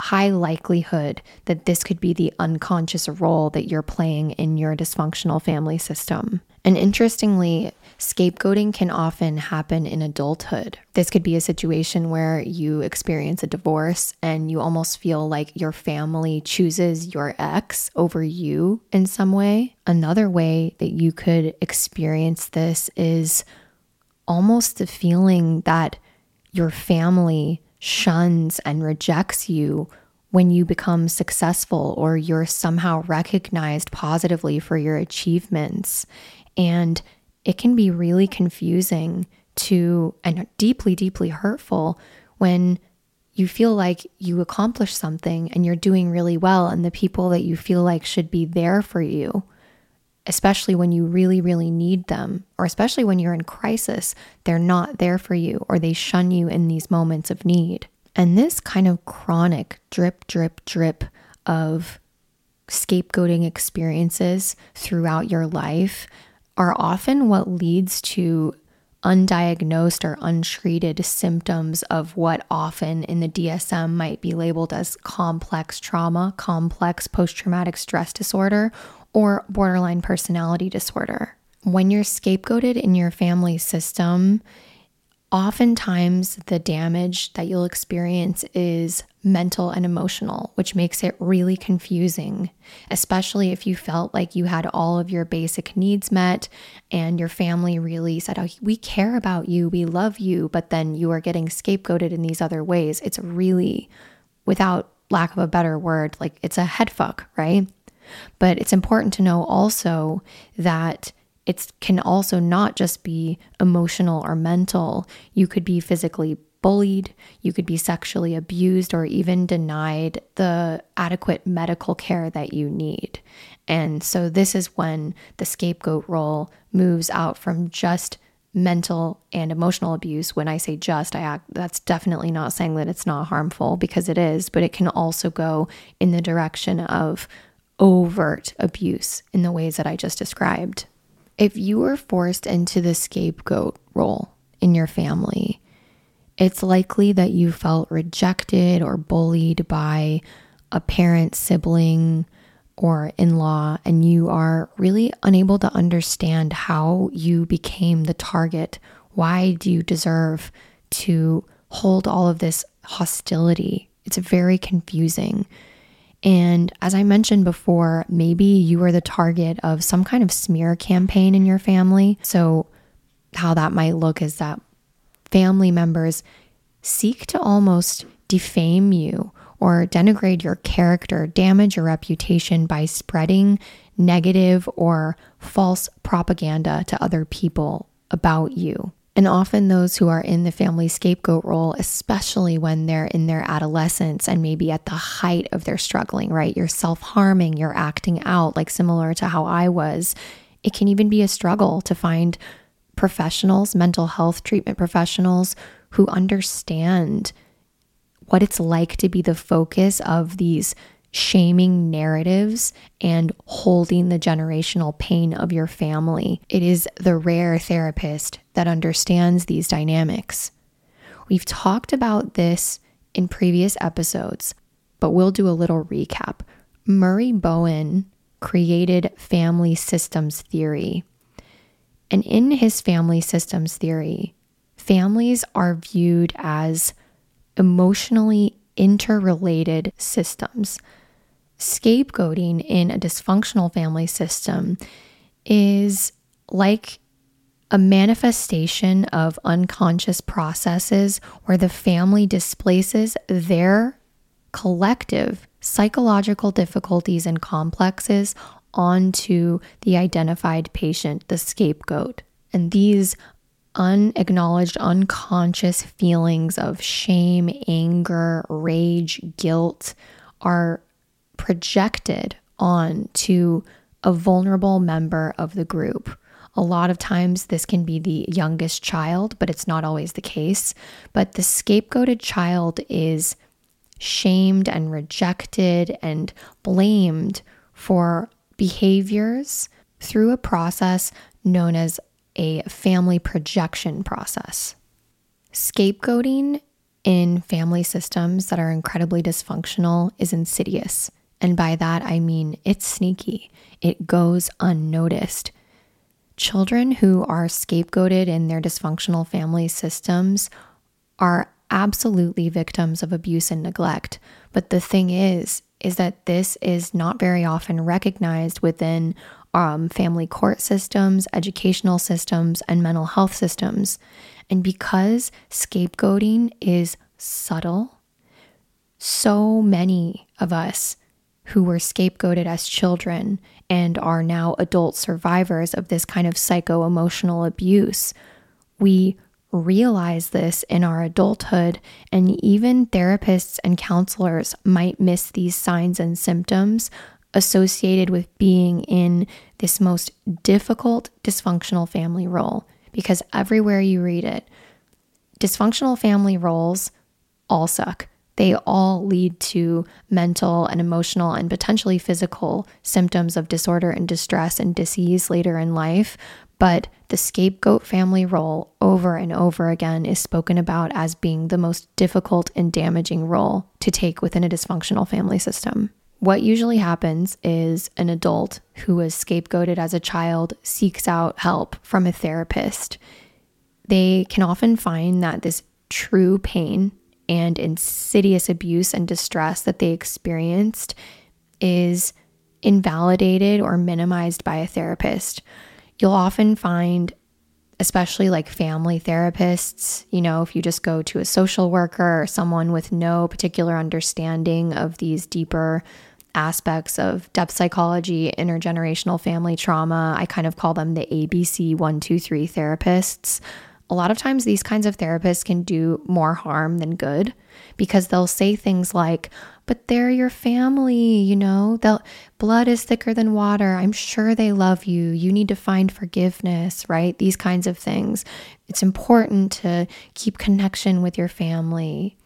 high likelihood that this could be the unconscious role that you're playing in your dysfunctional family system. And interestingly, Scapegoating can often happen in adulthood. This could be a situation where you experience a divorce and you almost feel like your family chooses your ex over you in some way. Another way that you could experience this is almost the feeling that your family shuns and rejects you when you become successful or you're somehow recognized positively for your achievements. And it can be really confusing to and deeply, deeply hurtful when you feel like you accomplished something and you're doing really well, and the people that you feel like should be there for you, especially when you really, really need them, or especially when you're in crisis, they're not there for you or they shun you in these moments of need. And this kind of chronic drip, drip, drip of scapegoating experiences throughout your life are often what leads to undiagnosed or untreated symptoms of what often in the DSM might be labeled as complex trauma, complex post traumatic stress disorder, or borderline personality disorder. When you're scapegoated in your family system, Oftentimes, the damage that you'll experience is mental and emotional, which makes it really confusing, especially if you felt like you had all of your basic needs met and your family really said, Oh, we care about you, we love you, but then you are getting scapegoated in these other ways. It's really, without lack of a better word, like it's a head fuck, right? But it's important to know also that it can also not just be emotional or mental. You could be physically bullied, you could be sexually abused, or even denied the adequate medical care that you need. And so, this is when the scapegoat role moves out from just mental and emotional abuse when i say just i act that's definitely not saying that it's not harmful because it is but it can also go in the direction of overt abuse in the ways that i just described if you were forced into the scapegoat role in your family. It's likely that you felt rejected or bullied by a parent, sibling, or in law, and you are really unable to understand how you became the target. Why do you deserve to hold all of this hostility? It's very confusing. And as I mentioned before, maybe you are the target of some kind of smear campaign in your family. So, how that might look is that family members seek to almost defame you or denigrate your character, damage your reputation by spreading negative or false propaganda to other people about you. And often, those who are in the family scapegoat role, especially when they're in their adolescence and maybe at the height of their struggling, right? You're self harming, you're acting out, like similar to how I was. It can even be a struggle to find professionals, mental health treatment professionals who understand what it's like to be the focus of these shaming narratives and holding the generational pain of your family. It is the rare therapist that understands these dynamics. We've talked about this in previous episodes, but we'll do a little recap. Murray Bowen created family systems theory. And in his family systems theory, families are viewed as emotionally interrelated systems. Scapegoating in a dysfunctional family system is like a manifestation of unconscious processes where the family displaces their collective psychological difficulties and complexes onto the identified patient, the scapegoat. And these unacknowledged, unconscious feelings of shame, anger, rage, guilt are projected onto a vulnerable member of the group. A lot of times, this can be the youngest child, but it's not always the case. But the scapegoated child is shamed and rejected and blamed for behaviors through a process known as a family projection process. Scapegoating in family systems that are incredibly dysfunctional is insidious. And by that, I mean it's sneaky, it goes unnoticed. Children who are scapegoated in their dysfunctional family systems are absolutely victims of abuse and neglect. But the thing is, is that this is not very often recognized within um, family court systems, educational systems, and mental health systems. And because scapegoating is subtle, so many of us who were scapegoated as children and are now adult survivors of this kind of psycho emotional abuse, we realize this in our adulthood, and even therapists and counselors might miss these signs and symptoms associated with being in this most difficult dysfunctional family role because everywhere you read it, dysfunctional family roles all suck. They all lead to mental and emotional and potentially physical symptoms of disorder and distress and disease later in life. But the scapegoat family role over and over again is spoken about as being the most difficult and damaging role to take within a dysfunctional family system. What usually happens is an adult who was scapegoated as a child seeks out help from a therapist. They can often find that this true pain and insidious abuse and distress that they experienced is invalidated or minimized by a therapist. You'll often find, especially like family therapists, you know, if you just go to a social worker or someone with no particular understanding of these deeper aspects of depth psychology, intergenerational family trauma. I kind of call them the ABC 123 therapists. A lot of times, these kinds of therapists can do more harm than good because they'll say things like, but they're your family, you know, they'll, blood is thicker than water. I'm sure they love you. You need to find forgiveness, right? These kinds of things. It's important to keep connection with your family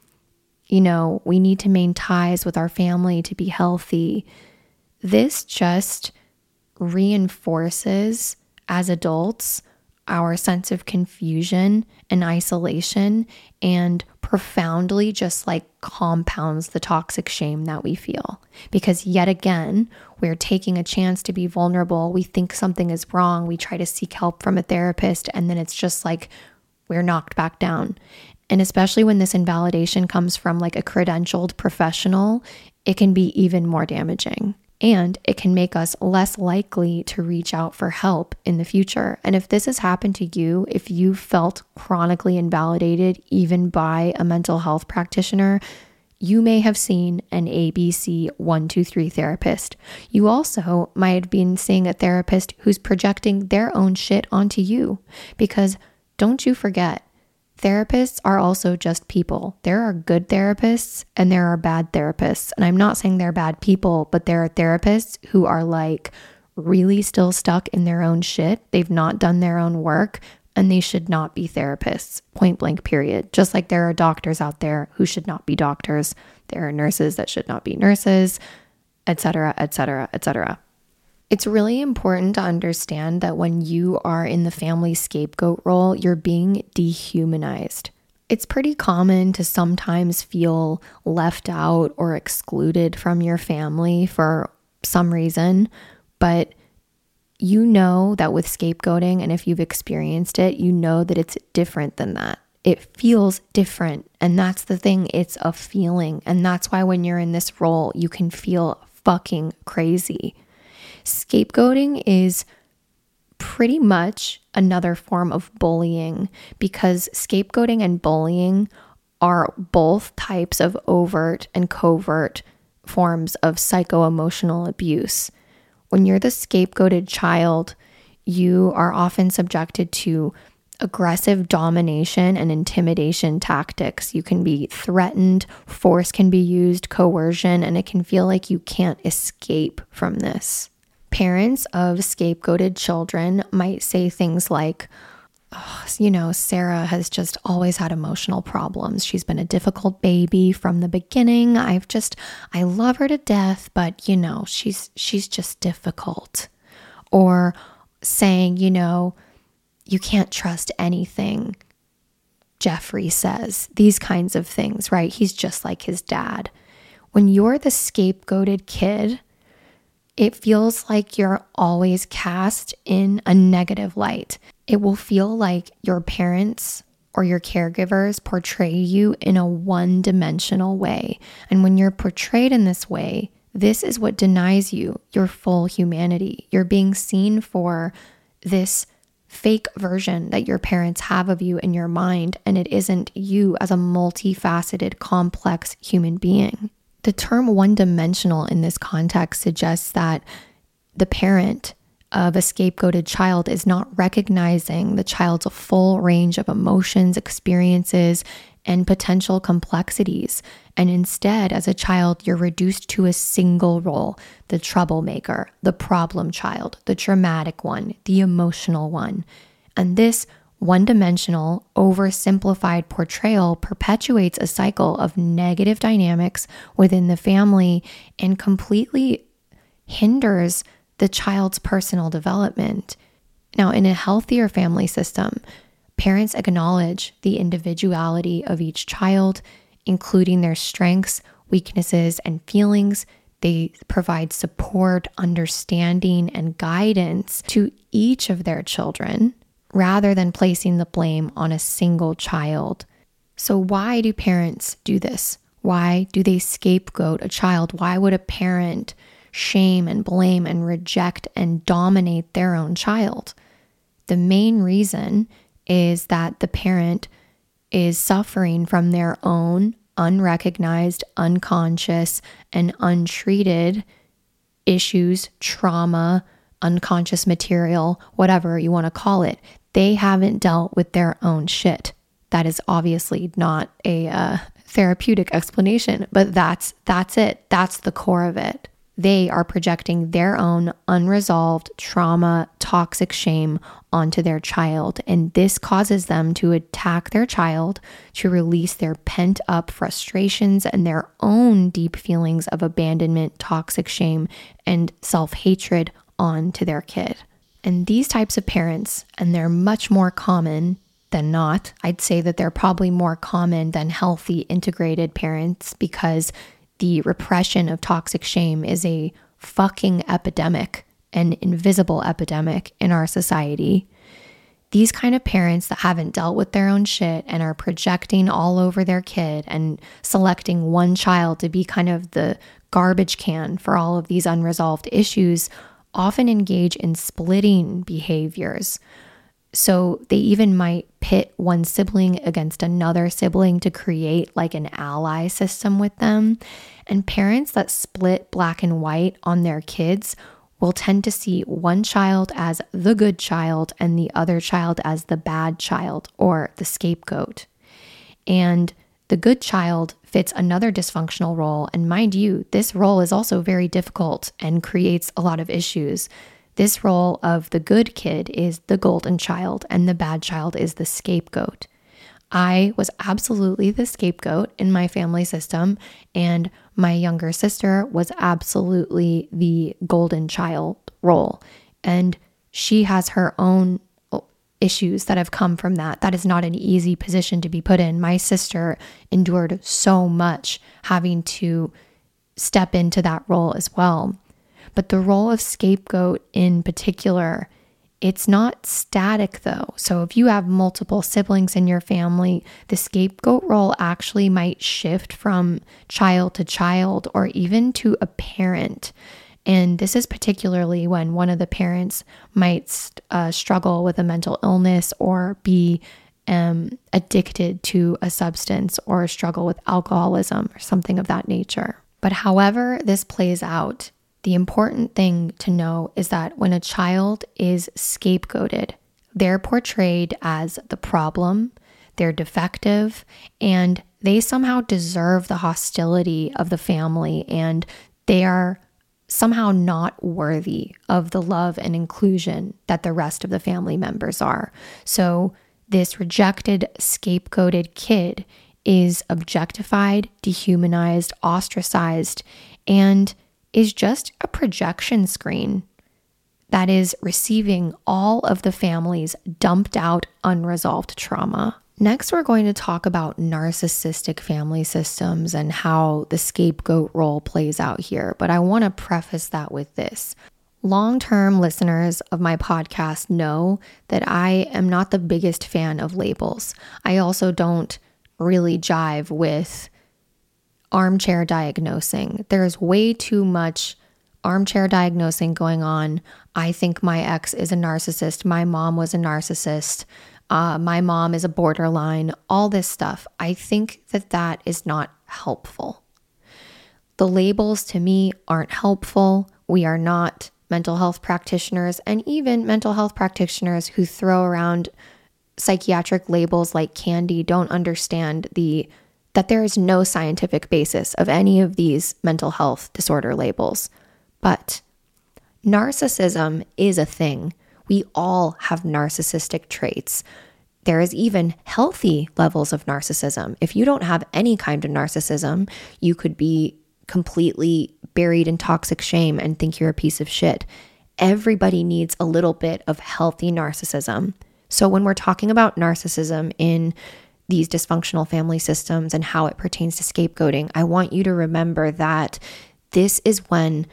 you know, we need to maintain ties with our family to be healthy. This just reinforces as adults our sense of confusion and isolation and profoundly just like compounds the toxic shame that we feel. Because yet again, we're taking a chance to be vulnerable. We think something is wrong. We try to seek help from a therapist, and then it's just like we're knocked back down. And especially when this invalidation comes from like a credentialed professional, it can be even more damaging and it can make us less likely to reach out for help in the future. And if this has happened to you, if you felt chronically invalidated even by a mental health practitioner, you may have seen an ABC 123 therapist. You also might have been seeing a therapist who's projecting their own shit onto you. Because don't you forget, Therapists are also just people. There are good therapists and there are bad therapists. And I'm not saying they're bad people, but there are therapists who are like really still stuck in their own shit. They've not done their own work and they should not be therapists, point blank, period. Just like there are doctors out there who should not be doctors, there are nurses that should not be nurses, etc., etc., etc. It's really important to understand that when you are in the family scapegoat role, you're being dehumanized. It's pretty common to sometimes feel left out or excluded from your family for some reason, but you know that with scapegoating, and if you've experienced it, you know that it's different than that. It feels different. And that's the thing, it's a feeling. And that's why when you're in this role, you can feel fucking crazy. Scapegoating is pretty much another form of bullying because scapegoating and bullying are both types of overt and covert forms of psycho emotional abuse. When you're the scapegoated child, you are often subjected to aggressive domination and intimidation tactics. You can be threatened, force can be used, coercion, and it can feel like you can't escape from this. Parents of scapegoated children might say things like, oh, you know, Sarah has just always had emotional problems. She's been a difficult baby from the beginning. I've just I love her to death, but you know, she's she's just difficult. Or saying, you know, you can't trust anything Jeffrey says. These kinds of things, right? He's just like his dad. When you're the scapegoated kid, it feels like you're always cast in a negative light. It will feel like your parents or your caregivers portray you in a one dimensional way. And when you're portrayed in this way, this is what denies you your full humanity. You're being seen for this fake version that your parents have of you in your mind, and it isn't you as a multifaceted, complex human being. The term one dimensional in this context suggests that the parent of a scapegoated child is not recognizing the child's full range of emotions, experiences, and potential complexities. And instead, as a child, you're reduced to a single role the troublemaker, the problem child, the dramatic one, the emotional one. And this one dimensional, oversimplified portrayal perpetuates a cycle of negative dynamics within the family and completely hinders the child's personal development. Now, in a healthier family system, parents acknowledge the individuality of each child, including their strengths, weaknesses, and feelings. They provide support, understanding, and guidance to each of their children rather than placing the blame on a single child. So, why do parents do this? Why do they scapegoat a child? Why would a parent shame and blame and reject and dominate their own child? The main reason is that the parent is suffering from their own unrecognized, unconscious, and untreated issues, trauma, unconscious material, whatever you want to call it they haven't dealt with their own shit. That is obviously not a uh, therapeutic explanation, but that's that's it. That's the core of it. They are projecting their own unresolved trauma, toxic shame onto their child. And this causes them to attack their child to release their pent up frustrations and their own deep feelings of abandonment, toxic shame, and self hatred onto their kid. And these types of parents, and they're much more common than not, I'd say that they're probably more common than healthy integrated parents because the repression of toxic shame is a fucking epidemic, an invisible epidemic in our society. These kind of parents that haven't dealt with their own shit and are projecting all over their kid and selecting one child to be kind of the garbage can for all of these unresolved issues often engage in splitting behaviors. So they even might pit one sibling against another sibling to create like an ally system with them. And parents that split black and white on their kids will tend to see one child as the good child and the other child as the bad child or the scapegoat. And the good child fits another dysfunctional role. And mind you, this role is also very difficult and creates a lot of issues. This role of the good kid is the golden child, and the bad child is the scapegoat. I was absolutely the scapegoat in my family system, and my younger sister was absolutely the golden child role. And she has her own issues that have come from that. That is not an easy position to be put in. My sister endured so much having to step into that role as well. But the role of scapegoat in particular, it's not static though. So if you have multiple siblings in your family, the scapegoat role actually might shift from child to child or even to a parent. And this is particularly when one of the parents might uh, struggle with a mental illness or be um, addicted to a substance or struggle with alcoholism or something of that nature. But however this plays out, the important thing to know is that when a child is scapegoated, they're portrayed as the problem, they're defective, and they somehow deserve the hostility of the family and they are somehow not worthy of the love and inclusion that the rest of the family members are. So, this rejected, scapegoated kid is objectified, dehumanized, ostracized, and is just a projection screen that is receiving all of the family's dumped out, unresolved trauma. Next, we're going to talk about narcissistic family systems and how the scapegoat role plays out here. But I want to preface that with this. Long term listeners of my podcast know that I am not the biggest fan of labels. I also don't really jive with armchair diagnosing. There's way too much armchair diagnosing going on. I think my ex is a narcissist. My mom was a narcissist uh, my mom is a borderline, all this stuff. I think that that is not helpful. The labels to me aren't helpful. We are not mental health practitioners, and even mental health practitioners who throw around psychiatric labels like candy don't understand the that there is no scientific basis of any of these mental health disorder labels. But narcissism is a thing. We all have narcissistic traits. There is even healthy levels of narcissism. If you don't have any kind of narcissism, you could be completely buried in toxic shame and think you're a piece of shit. Everybody needs a little bit of healthy narcissism. So, when we're talking about narcissism in these dysfunctional family systems and how it pertains to scapegoating, I want you to remember that this is when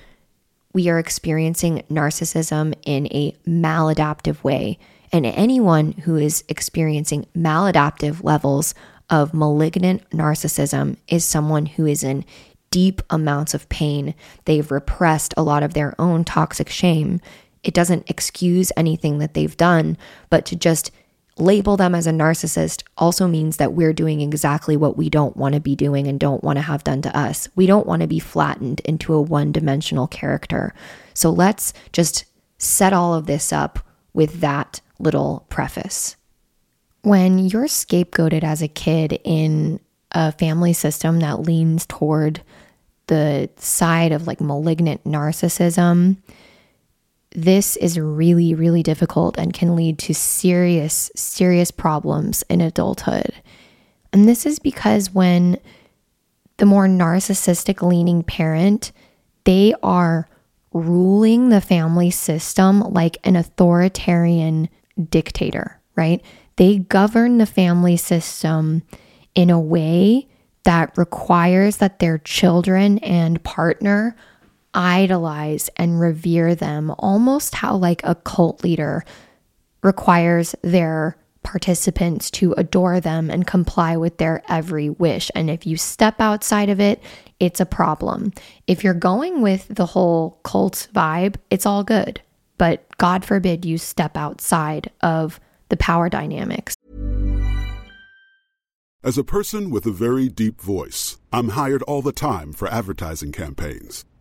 we are experiencing narcissism in a maladaptive way. And anyone who is experiencing maladaptive levels of malignant narcissism is someone who is in deep amounts of pain. They've repressed a lot of their own toxic shame. It doesn't excuse anything that they've done, but to just label them as a narcissist also means that we're doing exactly what we don't want to be doing and don't want to have done to us. We don't want to be flattened into a one dimensional character. So let's just set all of this up with that little preface. When you're scapegoated as a kid in a family system that leans toward the side of like malignant narcissism, this is really, really difficult and can lead to serious, serious problems in adulthood. And this is because when the more narcissistic leaning parent, they are ruling the family system like an authoritarian dictator, right? They govern the family system in a way that requires that their children and partner idolize and revere them, almost how like a cult leader requires their participants to adore them and comply with their every wish. And if you step outside of it, it's a problem. If you're going with the whole cult vibe, it's all good. But God forbid you step outside of the power dynamics. As a person with a very deep voice, I'm hired all the time for advertising campaigns.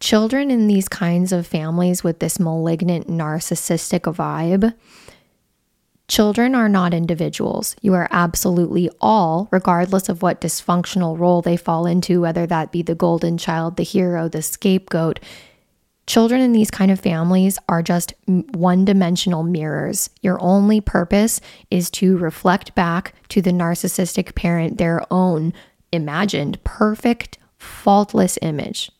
Children in these kinds of families with this malignant narcissistic vibe, children are not individuals. You are absolutely all, regardless of what dysfunctional role they fall into, whether that be the golden child, the hero, the scapegoat. Children in these kind of families are just one dimensional mirrors. Your only purpose is to reflect back to the narcissistic parent their own imagined, perfect, faultless image.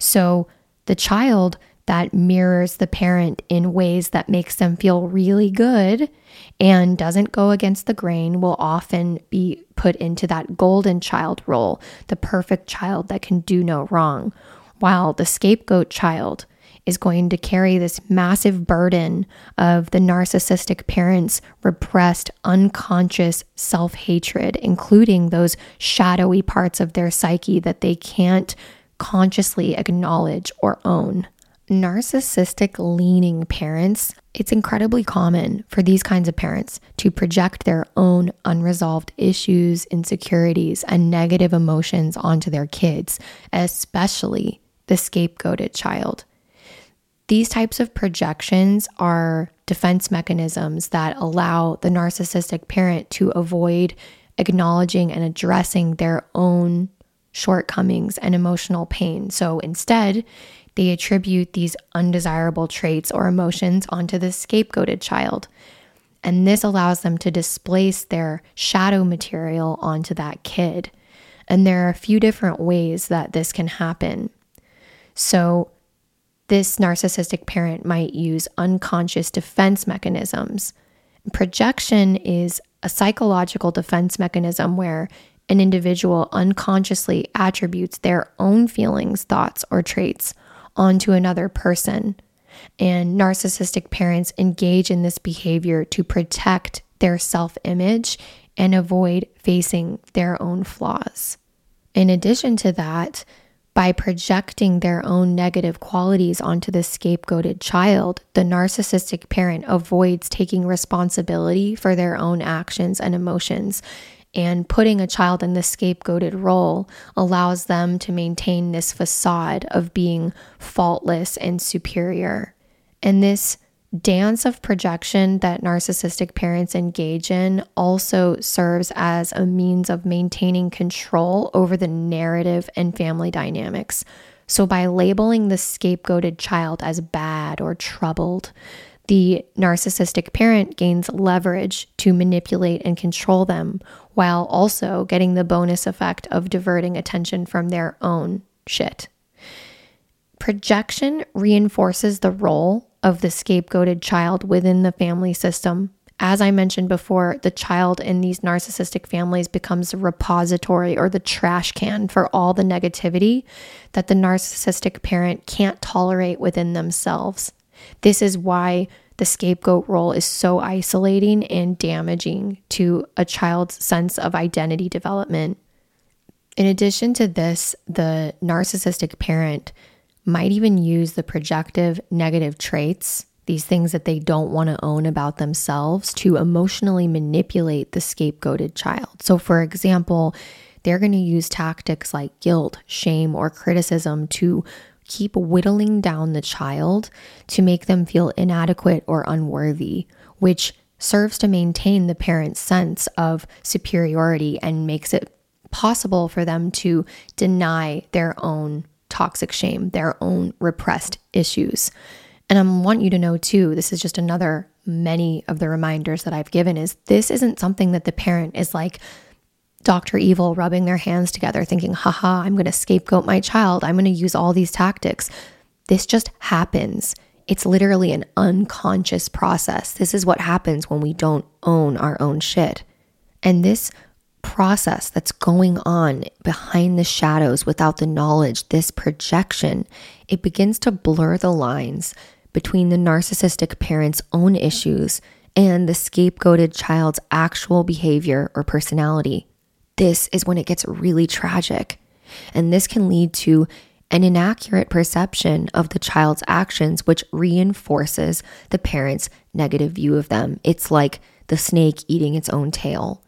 So the child that mirrors the parent in ways that makes them feel really good and doesn't go against the grain will often be put into that golden child role, the perfect child that can do no wrong, while the scapegoat child is going to carry this massive burden of the narcissistic parent's repressed, unconscious self hatred, including those shadowy parts of their psyche that they can't consciously acknowledge or own. Narcissistic leaning parents, it's incredibly common for these kinds of parents to project their own unresolved issues, insecurities, and negative emotions onto their kids, especially the scapegoated child. These types of projections are defense mechanisms that allow the narcissistic parent to avoid acknowledging and addressing their own shortcomings, and emotional pain. So instead, they attribute these undesirable traits or emotions onto the scapegoated child. And this allows them to displace their shadow material onto that kid. And there are a few different ways that this can happen. So, this narcissistic parent might use unconscious defense mechanisms. Projection is a psychological defense mechanism where an individual unconsciously attributes their own feelings, thoughts, or traits onto another person. And narcissistic parents engage in this behavior to protect their self image and avoid facing their own flaws. In addition to that, by projecting their own negative qualities onto the scapegoated child, the narcissistic parent avoids taking responsibility for their own actions and emotions and putting a child in the scapegoated role allows them to maintain this facade of being faultless and superior. And this dance of projection that narcissistic parents engage in also serves as a means of maintaining control over the narrative and family dynamics. So, by labeling the scapegoated child as bad or troubled, the narcissistic parent gains leverage to manipulate and control them while also getting the bonus effect of diverting attention from their own shit. Projection reinforces the role of the scapegoated child within the family system as I mentioned before, the child in these narcissistic families becomes a repository or the trash can for all the negativity that the narcissistic parent can't tolerate within themselves. This is why the scapegoat role is so isolating and damaging to a child's sense of identity development. In addition to this, the narcissistic parent might even use the projective negative traits these things that they don't want to own about themselves to emotionally manipulate the scapegoated child. So, for example, they're going to use tactics like guilt, shame, or criticism to keep whittling down the child to make them feel inadequate or unworthy, which serves to maintain the parent's sense of superiority and makes it possible for them to deny their own toxic shame, their own repressed issues. And I want you to know too, this is just another many of the reminders that I've given is this isn't something that the parent is like Dr. Evil rubbing their hands together thinking, haha, I'm going to scapegoat my child. I'm going to use all these tactics. This just happens. It's literally an unconscious process. This is what happens when we don't own our own shit. And this process that's going on behind the shadows without the knowledge, this projection, it begins to blur the lines between the narcissistic parent's own issues and the scapegoated child's actual behavior or personality. This is when it gets really tragic. And this can lead to an inaccurate perception of the child's actions, which reinforces the parent's negative view of them. It's like the snake eating its own tail.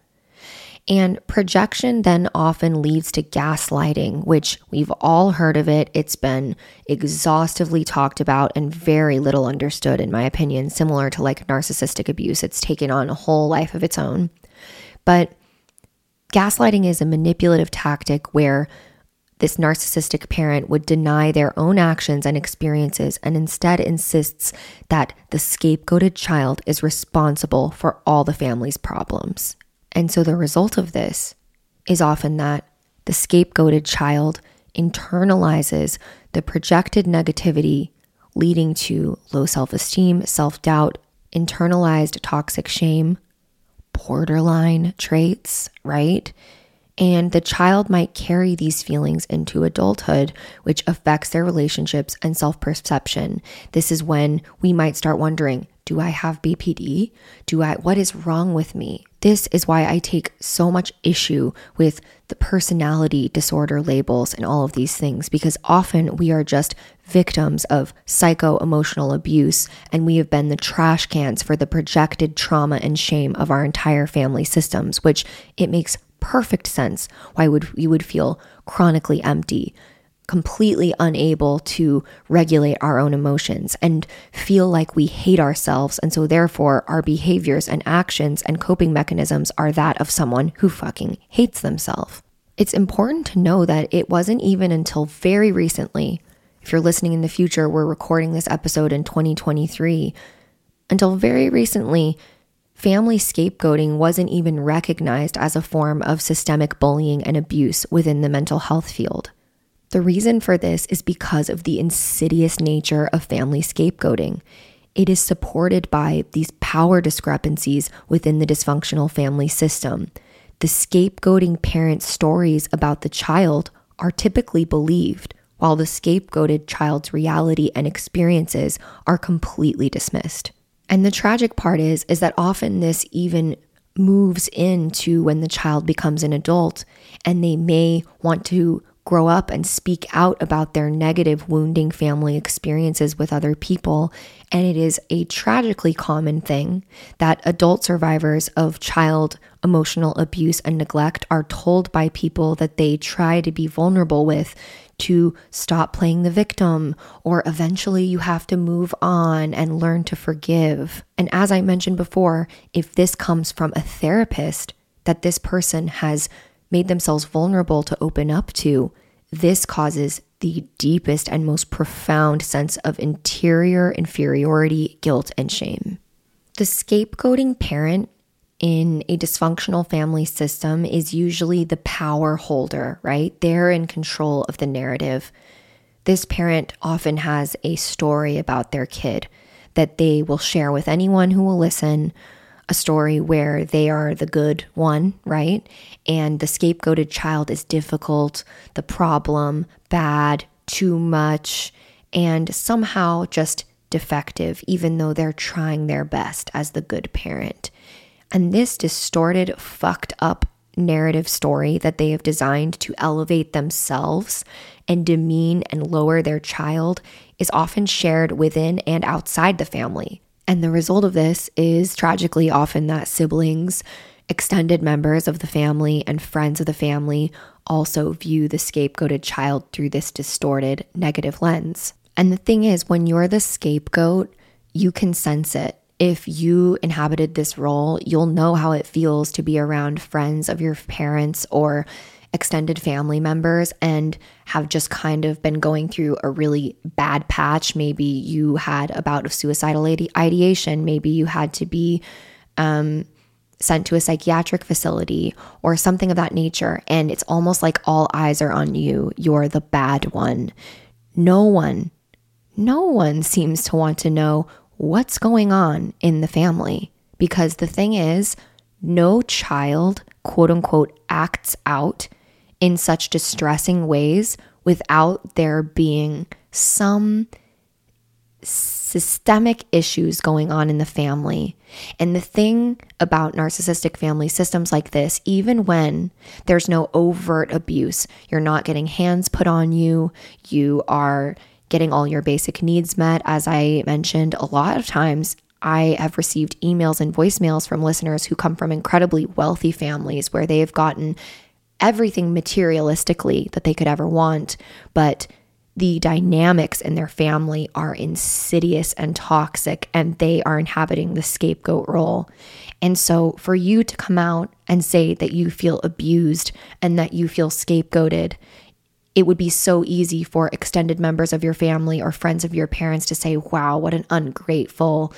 And projection then often leads to gaslighting, which we've all heard of it. It's been exhaustively talked about and very little understood, in my opinion, similar to like narcissistic abuse. It's taken on a whole life of its own. But gaslighting is a manipulative tactic where this narcissistic parent would deny their own actions and experiences and instead insists that the scapegoated child is responsible for all the family's problems. And so the result of this is often that the scapegoated child internalizes the projected negativity, leading to low self esteem, self doubt, internalized toxic shame, borderline traits, right? And the child might carry these feelings into adulthood, which affects their relationships and self perception. This is when we might start wondering do I have BPD? Do I, what is wrong with me? This is why I take so much issue with the personality disorder labels and all of these things, because often we are just victims of psycho emotional abuse, and we have been the trash cans for the projected trauma and shame of our entire family systems, which it makes perfect sense why would you would feel chronically empty completely unable to regulate our own emotions and feel like we hate ourselves. And so, therefore, our behaviors and actions and coping mechanisms are that of someone who fucking hates themselves. It's important to know that it wasn't even until very recently, if you're listening in the future, we're recording this episode in 2023, until very recently, family scapegoating wasn't even recognized as a form of systemic bullying and abuse within the mental health field. The reason for this is because of the insidious nature of family scapegoating. It is supported by these power discrepancies within the dysfunctional family system. The scapegoating parent's stories about the child are typically believed, while the scapegoated child's reality and experiences are completely dismissed. And the tragic part is is that often this even moves into when the child becomes an adult and they may want to grow up and speak out about their negative, wounding family experiences with other people. And it is a tragically common thing that adult survivors of child emotional abuse and neglect are told by people that they try to be vulnerable with to stop playing the victim, or eventually you have to move on and learn to forgive. And as I mentioned before, if this comes from a therapist that this person has made themselves vulnerable to open up to, this causes the deepest and most profound sense of interior inferiority, guilt, and shame. The scapegoating parent in a dysfunctional family system is usually the power holder, right? They're in control of the narrative. This parent often has a story about their kid that they will share with anyone who will listen, a story where they are the good one, right? And the scapegoated child is difficult, the problem, bad, too much, and somehow just defective, even though they're trying their best as the good parent. And this distorted, fucked up narrative story that they have designed to elevate themselves and demean and lower their child is often shared within and outside the family. And the result of this is tragically often that siblings, extended members of the family, and friends of the family also view the scapegoated child through this distorted negative lens. And the thing is, when you're the scapegoat, you can sense it. If you inhabited this role, you'll know how it feels to be around friends of your parents or extended family members and have just kind of been going through a really bad patch. Maybe you had a bout of suicidal ideation. Maybe you had to be um, sent to a psychiatric facility or something of that nature. And it's almost like all eyes are on you. You're the bad one. No one, no one seems to want to know what's going on in the family because the thing is, no child, quote unquote, acts out in such distressing ways without there being some systemic issues going on in the family. And the thing about narcissistic family systems like this, even when there's no overt abuse, you're not getting hands put on you, you are getting all your basic needs met. As I mentioned, a lot of times I have received emails and voicemails from listeners who come from incredibly wealthy families where they've gotten everything materialistically that they could ever want, but the dynamics in their family are insidious and toxic, and they are inhabiting the scapegoat role. And so, for you to come out and say that you feel abused and that you feel scapegoated, it would be so easy for extended members of your family or friends of your parents to say, wow, what an ungrateful,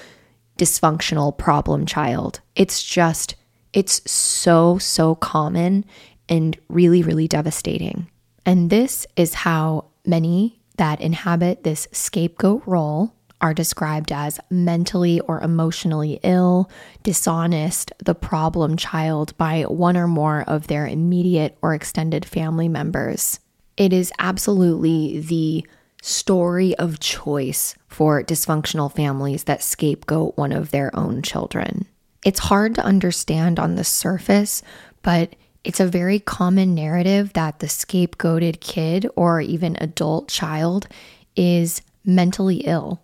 dysfunctional problem child. It's just, it's so, so common and really, really devastating. And this is how many that inhabit this scapegoat role are described as mentally or emotionally ill, dishonest, the problem child by one or more of their immediate or extended family members. It is absolutely the story of choice for dysfunctional families that scapegoat one of their own children. It's hard to understand on the surface, but it's a very common narrative that the scapegoated kid or even adult child is mentally ill.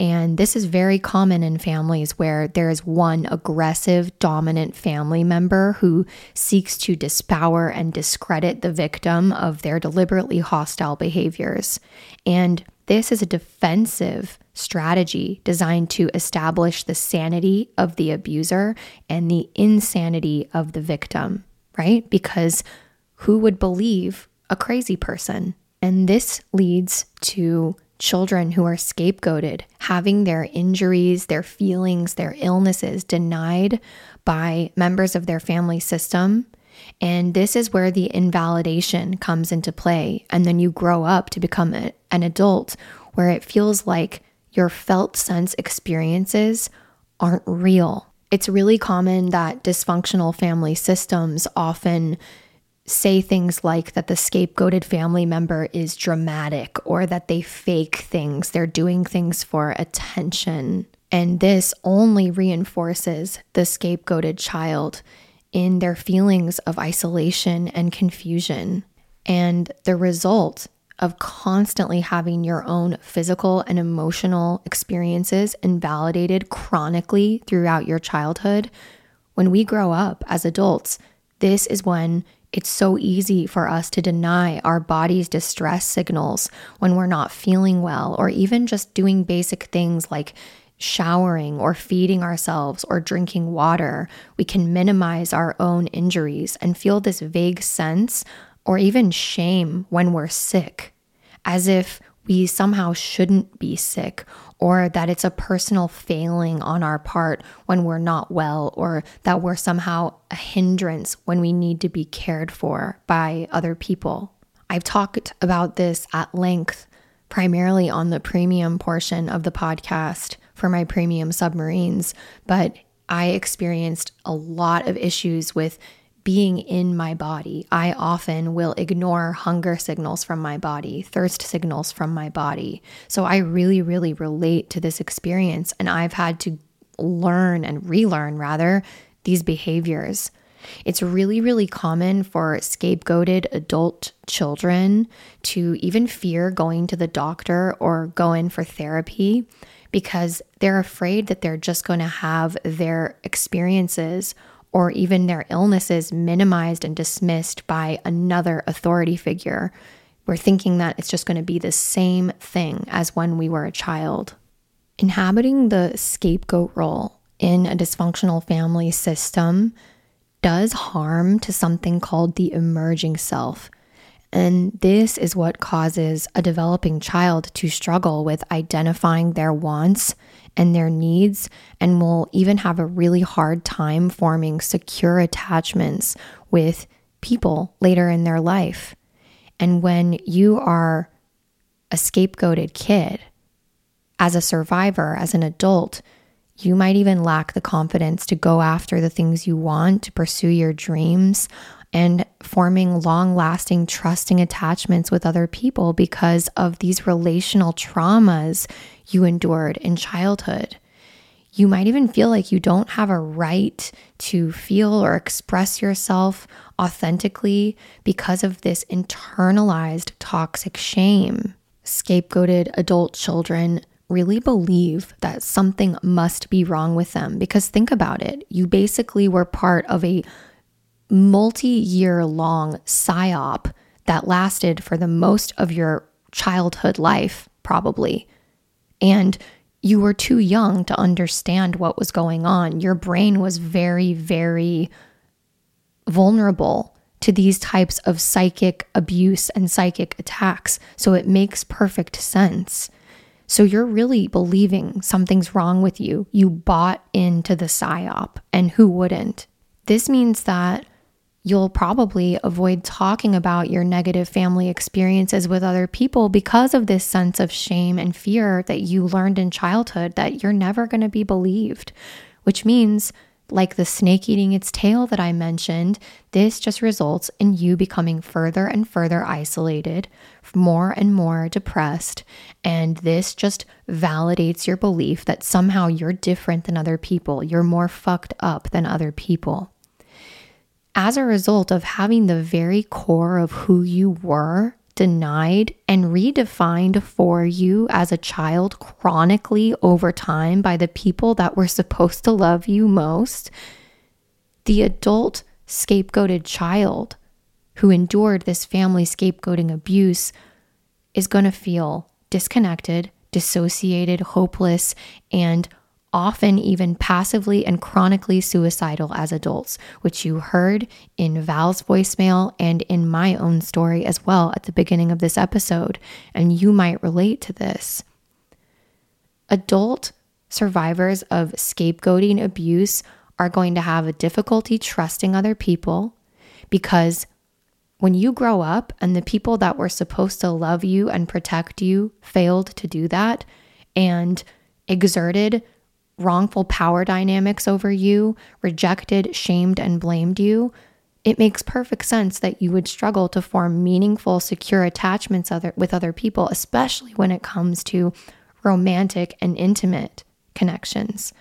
And this is very common in families where there is one aggressive, dominant family member who seeks to dispower and discredit the victim of their deliberately hostile behaviors. And this is a defensive strategy designed to establish the sanity of the abuser and the insanity of the victim right? Because who would believe a crazy person? And this leads to children who are scapegoated, having their injuries, their feelings, their illnesses denied by members of their family system. And this is where the invalidation comes into play. And then you grow up to become a, an adult where it feels like your felt sense experiences aren't real it's really common that dysfunctional family systems often say things like that the scapegoated family member is dramatic or that they fake things, they're doing things for attention. And this only reinforces the scapegoated child in their feelings of isolation and confusion. And the result of constantly having your own physical and emotional experiences invalidated chronically throughout your childhood, when we grow up as adults, this is when it's so easy for us to deny our body's distress signals when we're not feeling well, or even just doing basic things like showering or feeding ourselves or drinking water. We can minimize our own injuries and feel this vague sense or even shame when we're sick. as if we somehow shouldn't be sick or that it's a personal failing on our part when we're not well or that we're somehow a hindrance when we need to be cared for by other people. I've talked about this at length, primarily on the premium portion of the podcast for my premium submarines, but I experienced a lot of issues with being in my body. I often will ignore hunger signals from my body, thirst signals from my body. So I really, really relate to this experience. And I've had to learn and relearn, rather, these behaviors. It's really, really common for scapegoated adult children to even fear going to the doctor or go in for therapy because they're afraid that they're just going to have their experiences or even their illnesses minimized and dismissed by another authority figure. We're thinking that it's just going to be the same thing as when we were a child. Inhabiting the scapegoat role in a dysfunctional family system does harm to something called the emerging self. And this is what causes a developing child to struggle with identifying their wants and their needs, and will even have a really hard time forming secure attachments with people later in their life. And when you are a scapegoated kid, as a survivor, as an adult, you might even lack the confidence to go after the things you want, to pursue your dreams, and forming long lasting, trusting attachments with other people because of these relational traumas you endured in childhood. You might even feel like you don't have a right to feel or express yourself authentically because of this internalized toxic shame. Scapegoated adult children really believe that something must be wrong with them because think about it. You basically were part of a multi year long psyop that lasted for the most of your childhood life, probably. And you were too young to understand what was going on. Your brain was very, very vulnerable to these types of psychic abuse and psychic attacks. So it makes perfect sense. So you're really believing something's wrong with you. You bought into the psyop, and who wouldn't? This means that you'll probably avoid talking about your negative family experiences with other people because of this sense of shame and fear that you learned in childhood that you're never going to be believed, which means, like the snake eating its tail that I mentioned, this just results in you becoming further and further isolated, more and more depressed. And this just validates your belief that somehow you're different than other people, you're more fucked up than other people as a result of having the very core of who you were denied and redefined for you as a child chronically over time by the people that were supposed to love you most, the adult scapegoated child who endured this family scapegoating abuse is going to feel disconnected, dissociated, hopeless, and often even passively and chronically suicidal as adults, which you heard in Val's voicemail and in my own story as well at the beginning of this episode. And you might relate to this. Adult survivors of scapegoating abuse are going to have a difficulty trusting other people because when you grow up and the people that were supposed to love you and protect you failed to do that and exerted wrongful power dynamics over you, rejected, shamed, and blamed you, it makes perfect sense that you would struggle to form meaningful, secure attachments other, with other people, especially when it comes to romantic and intimate connections.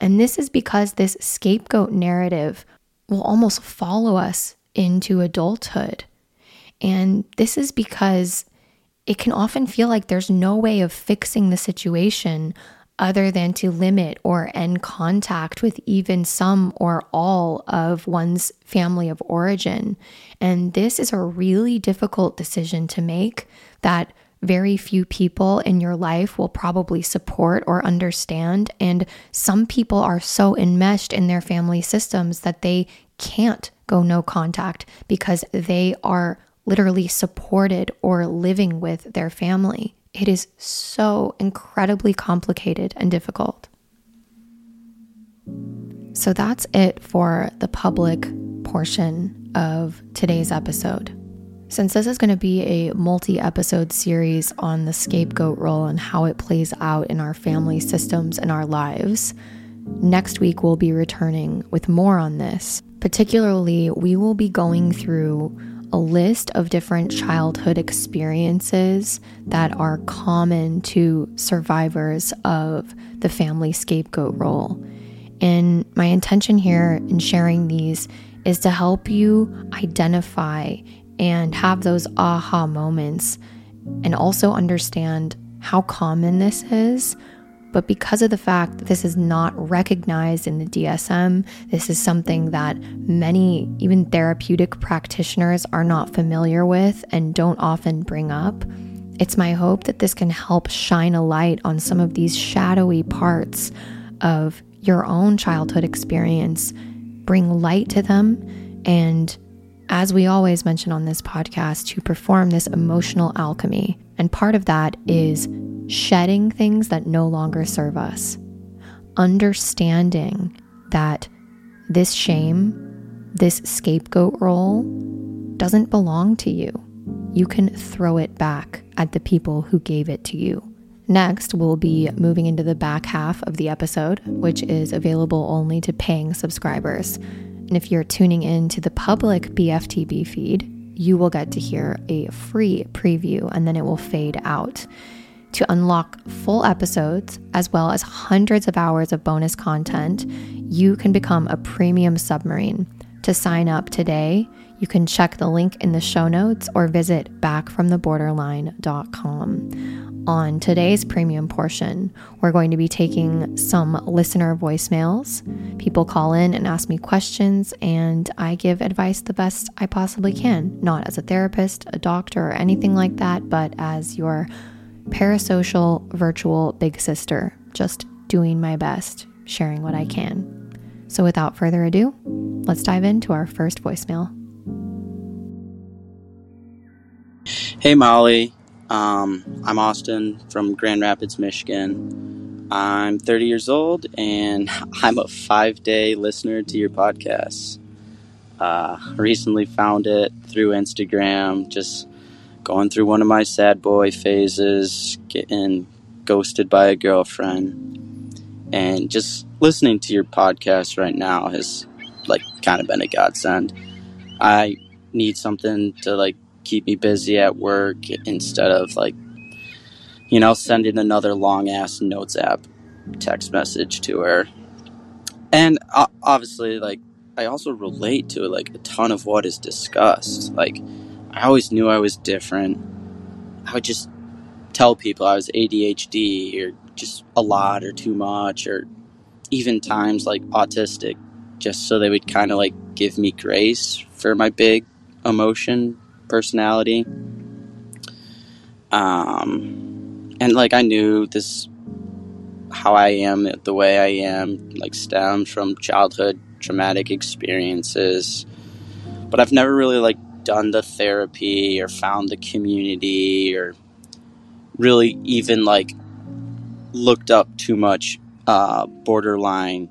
And this is because this scapegoat narrative will almost follow us into adulthood. And this is because it can often feel like there's no way of fixing the situation other than to limit or end contact with even some or all of one's family of origin. And this is a really difficult decision to make that very few people in your life will probably support or understand. And some people are so enmeshed in their family systems that they can't go no contact because they are literally supported or living with their family. It is so incredibly complicated and difficult. So that's it for the public portion of today's episode. Since this is going to be a multi episode series on the scapegoat role and how it plays out in our family systems and our lives, next week we'll be returning with more on this. Particularly, we will be going through a list of different childhood experiences that are common to survivors of the family scapegoat role. And my intention here in sharing these is to help you identify and have those aha moments and also understand how common this is but because of the fact that this is not recognized in the DSM, this is something that many, even therapeutic practitioners, are not familiar with and don't often bring up. It's my hope that this can help shine a light on some of these shadowy parts of your own childhood experience, bring light to them, and as we always mention on this podcast, to perform this emotional alchemy. And part of that is shedding things that no longer serve us, understanding that this shame, this scapegoat role, doesn't belong to you. You can throw it back at the people who gave it to you. Next, we'll be moving into the back half of the episode, which is available only to paying subscribers. And if you're tuning in to the public BFTB feed, you will get to hear a free preview and then it will fade out. To unlock full episodes, as well as hundreds of hours of bonus content, you can become a premium submarine. To sign up today, you can check the link in the show notes or visit backfromtheborderline.com. On today's premium portion, we're going to be taking some listener voicemails. People call in and ask me questions, and I give advice the best I possibly can, not as a therapist, a doctor, or anything like that, but as your parasocial virtual big sister, just doing my best, sharing what I can. So, without further ado, let's dive into our first voicemail. Hey, Molly. Um, I'm Austin from Grand Rapids, Michigan. I'm 30 years old and I'm a five day listener to your podcast. Uh, recently found it through Instagram, just going through one of my sad boy phases, getting ghosted by a girlfriend, and just listening to your podcast right now has like kind of been a godsend. I need something to like keep me busy at work instead of like you know sending another long ass notes app text message to her. And obviously like I also relate to like a ton of what is discussed. Like I always knew I was different. I would just tell people I was ADHD or just a lot or too much or even times like autistic just so they would kind of like give me grace for my big emotion personality. Um, and like I knew this, how I am the way I am, like stems from childhood traumatic experiences. But I've never really like done the therapy or found the community or really even like looked up too much uh, borderline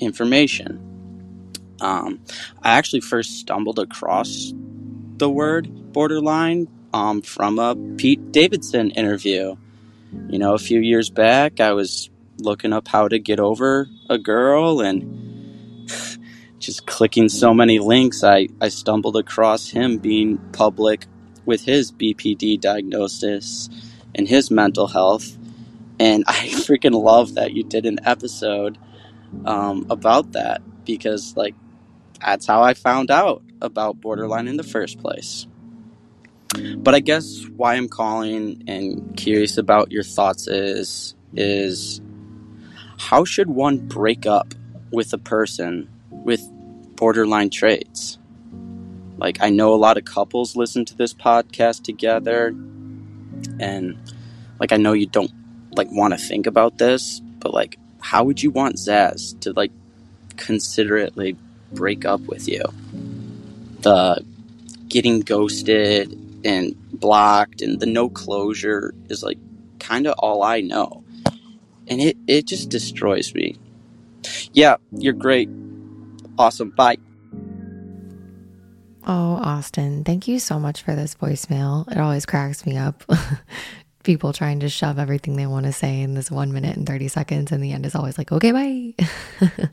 information. Um, I actually first stumbled across the word borderline um, from a Pete Davidson interview. You know, a few years back, I was looking up how to get over a girl and just clicking so many links, I, I stumbled across him being public with his BPD diagnosis and his mental health. And I freaking love that you did an episode um, about that because, like, that's how I found out about borderline in the first place. But I guess why I'm calling and curious about your thoughts is is how should one break up with a person with borderline traits. Like, I know a lot of couples listen to this podcast together, and like, I know you don't like want to think about this, but like, how would you want Zaz to like considerately break up with you? The getting ghosted and blocked and the no closure is like kind of all I know. And it, it just destroys me. Yeah, you're great. Awesome. Bye. Oh, Austin, thank you so much for this voicemail. It always cracks me up. People trying to shove everything they want to say in this one minute and 30 seconds, and the end is always like, okay, bye.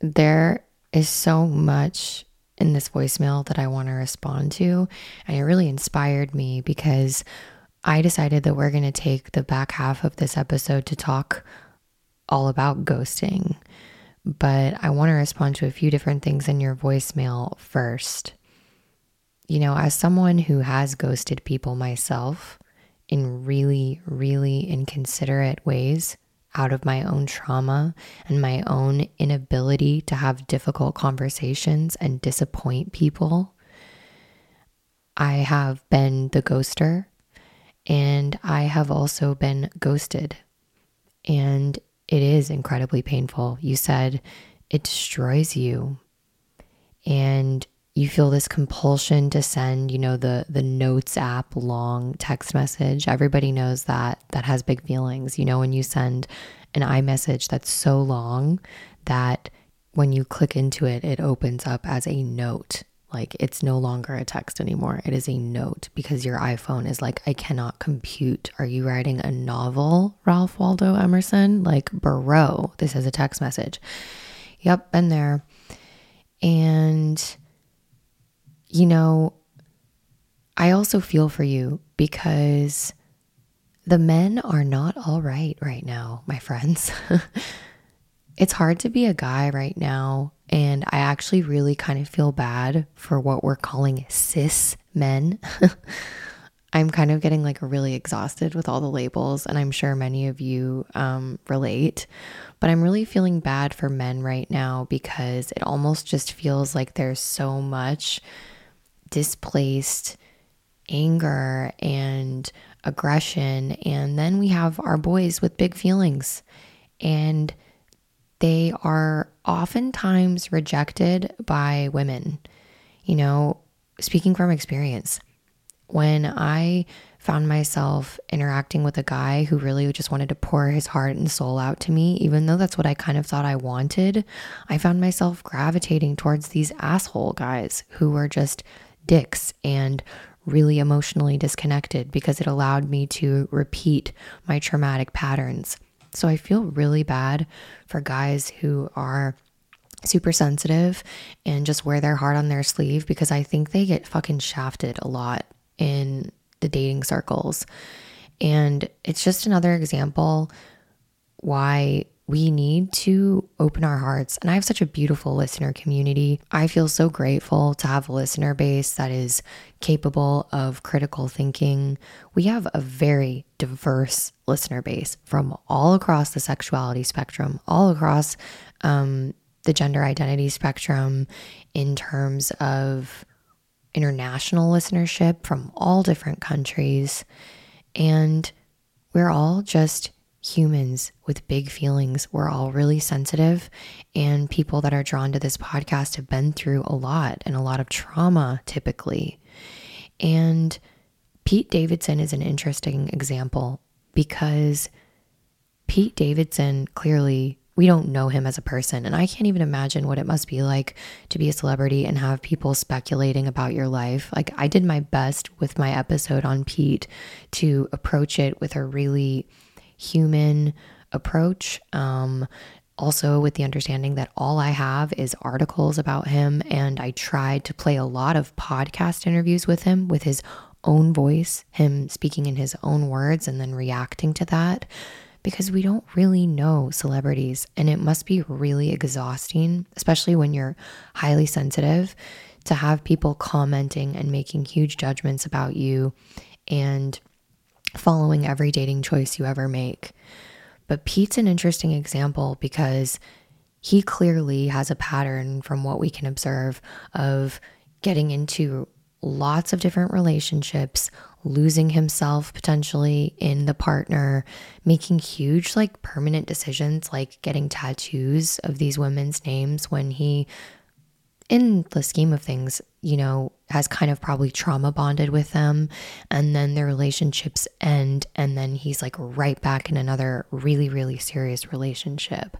there is so much in this voicemail that I want to respond to. And it really inspired me because I decided that we're going to take the back half of this episode to talk all about ghosting. But I want to respond to a few different things in your voicemail first. You know, as someone who has ghosted people myself in really, really inconsiderate ways, out of my own trauma and my own inability to have difficult conversations and disappoint people. I have been the ghoster and I have also been ghosted. And it is incredibly painful. You said it destroys you. And you feel this compulsion to send, you know, the the notes app long text message. Everybody knows that that has big feelings. You know, when you send an iMessage that's so long that when you click into it, it opens up as a note. Like it's no longer a text anymore. It is a note because your iPhone is like, I cannot compute. Are you writing a novel, Ralph Waldo Emerson? Like, bro, this is a text message. Yep, been there. And you know, I also feel for you because the men are not all right right now, my friends. it's hard to be a guy right now. And I actually really kind of feel bad for what we're calling cis men. I'm kind of getting like really exhausted with all the labels, and I'm sure many of you um, relate. But I'm really feeling bad for men right now because it almost just feels like there's so much displaced anger and aggression. And then we have our boys with big feelings, and they are oftentimes rejected by women. You know, speaking from experience, when I found myself interacting with a guy who really just wanted to pour his heart and soul out to me, even though that's what I kind of thought I wanted, I found myself gravitating towards these asshole guys who were just dicks and really emotionally disconnected because it allowed me to repeat my traumatic patterns. So I feel really bad for guys who are super sensitive and just wear their heart on their sleeve because I think they get fucking shafted a lot in the dating circles. And it's just another example why we need to open our hearts. And I have such a beautiful listener community. I feel so grateful to have a listener base that is capable of critical thinking. We have a very diverse listener base from all across the sexuality spectrum, all across um, the gender identity spectrum in terms of international listenership from all different countries. And we're all just humans with big feelings. We're all really sensitive, and people that are drawn to this podcast have been through a lot and a lot of trauma typically. And Pete Davidson is an interesting example because Pete Davidson clearly we don't know him as a person. And I can't even imagine what it must be like to be a celebrity and have people speculating about your life. Like, I did my best with my episode on Pete to approach it with a really human approach. Um, also, with the understanding that all I have is articles about him, and I tried to play a lot of podcast interviews with him with his own voice, him speaking in his own words and then reacting to that because we don't really know celebrities and it must be really exhausting, especially when you're highly sensitive, to have people commenting and making huge judgments about you and following every dating choice you ever make. But Pete's an interesting example because he clearly has a pattern from what we can observe of getting into lots of different relationships, losing himself potentially in the partner, making huge, like permanent decisions, like getting tattoos of these women's names when he, in the scheme of things, you know, has kind of probably trauma bonded with them. And then their relationships end. And then he's like right back in another really, really serious relationship.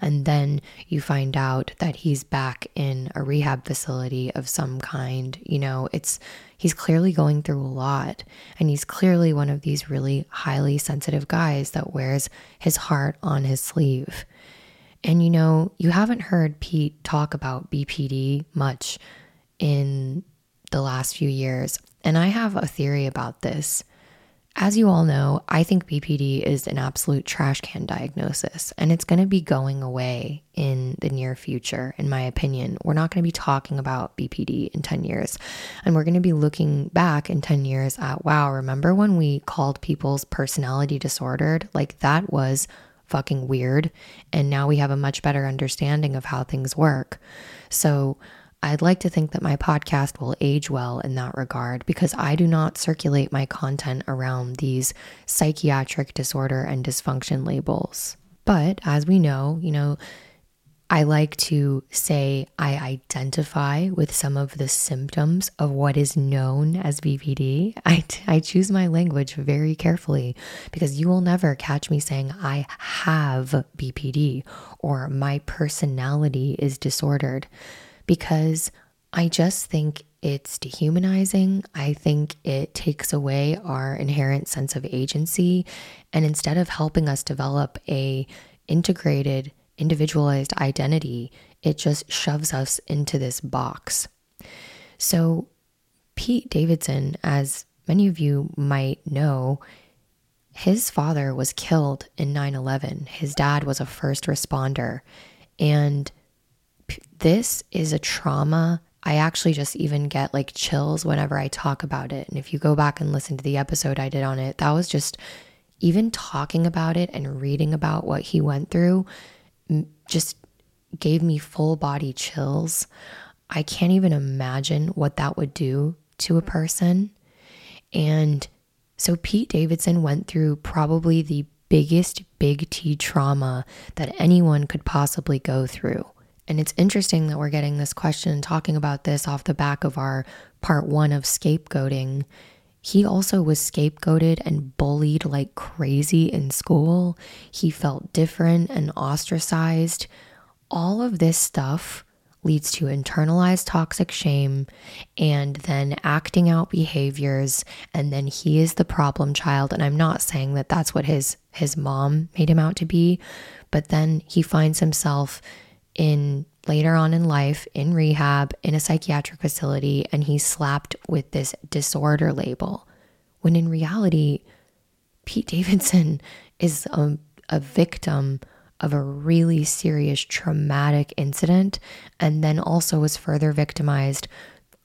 And then you find out that he's back in a rehab facility of some kind. You know, it's, he's clearly going through a lot. And he's clearly one of these really highly sensitive guys that wears his heart on his sleeve. And you know, you haven't heard Pete talk about BPD much in the last few years. And I have a theory about this. As you all know, I think BPD is an absolute trash can diagnosis, and it's going to be going away in the near future, in my opinion. We're not going to be talking about BPD in 10 years, and we're going to be looking back in 10 years at wow, remember when we called people's personality disordered? Like that was fucking weird, and now we have a much better understanding of how things work. So, I'd like to think that my podcast will age well in that regard because I do not circulate my content around these psychiatric disorder and dysfunction labels. But as we know, you know, I like to say I identify with some of the symptoms of what is known as BPD. I, I choose my language very carefully because you will never catch me saying I have BPD or my personality is disordered because I just think it's dehumanizing. I think it takes away our inherent sense of agency and instead of helping us develop a integrated individualized identity, it just shoves us into this box. So Pete Davidson, as many of you might know, his father was killed in 9/11. His dad was a first responder and this is a trauma. I actually just even get like chills whenever I talk about it. And if you go back and listen to the episode I did on it, that was just even talking about it and reading about what he went through just gave me full body chills. I can't even imagine what that would do to a person. And so Pete Davidson went through probably the biggest big T trauma that anyone could possibly go through. And it's interesting that we're getting this question and talking about this off the back of our part one of scapegoating. He also was scapegoated and bullied like crazy in school. He felt different and ostracized. All of this stuff leads to internalized toxic shame and then acting out behaviors and then he is the problem child and I'm not saying that that's what his his mom made him out to be but then he finds himself in later on in life in rehab in a psychiatric facility and he's slapped with this disorder label. When in reality Pete Davidson is a, a victim of a really serious traumatic incident and then also was further victimized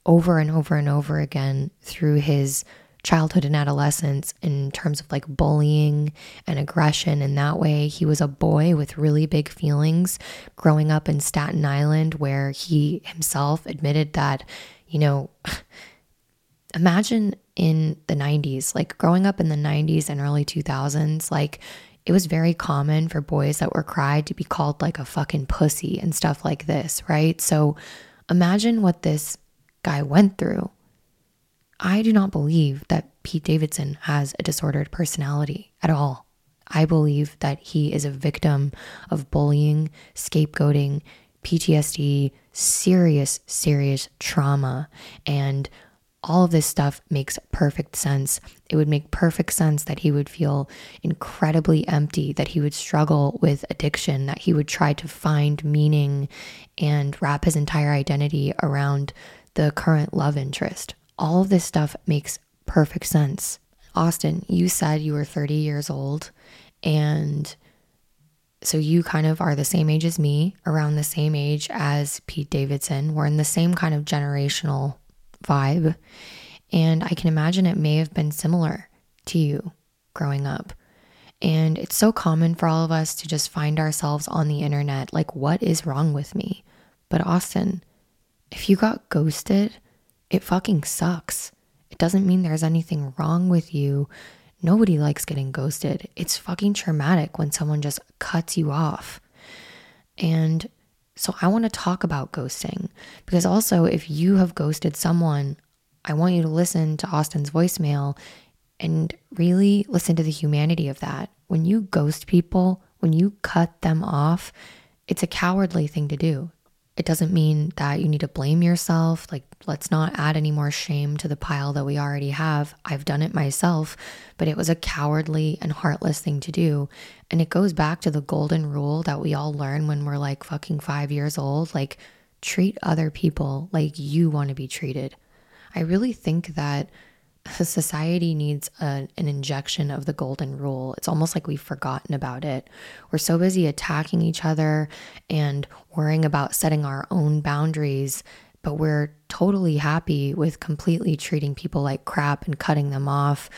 over and over and over again through his childhood and adolescence in terms of like bullying and aggression. And that way, he was a boy with really big feelings growing up in Staten Island, where he himself admitted that, you know, imagine in the 90s, like growing up in the 90s and early 2000s, like it was very common for boys that were cried to be called like a fucking pussy and stuff like this, right? So imagine what this guy went through I do not believe that Pete Davidson has a disordered personality at all. I believe that he is a victim of bullying, scapegoating, PTSD, serious, serious trauma. And all of this stuff makes perfect sense. It would make perfect sense that he would feel incredibly empty, that he would struggle with addiction, that he would try to find meaning and wrap his entire identity around the current love interest all of this stuff makes perfect sense. Austin, you said you were 30 years old, and so you kind of are the same age as me, around the same age as Pete Davidson. We're in the same kind of generational vibe. And I can imagine it may have been similar to you growing up. And it's so common for all of us to just find ourselves on the internet like, what is wrong with me? But Austin, if you got ghosted, it fucking sucks. It doesn't mean there's anything wrong with you. Nobody likes getting ghosted. It's fucking traumatic when someone just cuts you off. And So I want to talk about ghosting because also, if you have ghosted someone, I want you to listen to Austin's voicemail and really listen to the humanity of that. When you ghost people, when you cut them off, it's a cowardly thing to do. It doesn't mean that you need to blame yourself. Like, let's not add any more shame to the pile that we already have. I've done it myself, but it was a cowardly and heartless thing to do. And it goes back to the golden rule that we all learn when we're like fucking five years old like, treat other people like you want to be treated. I really think that society needs a, an injection of the golden rule. It's almost like we've forgotten about it. We're so busy attacking each other and worrying about setting our own boundaries, but we're totally happy with completely treating people like crap and cutting them off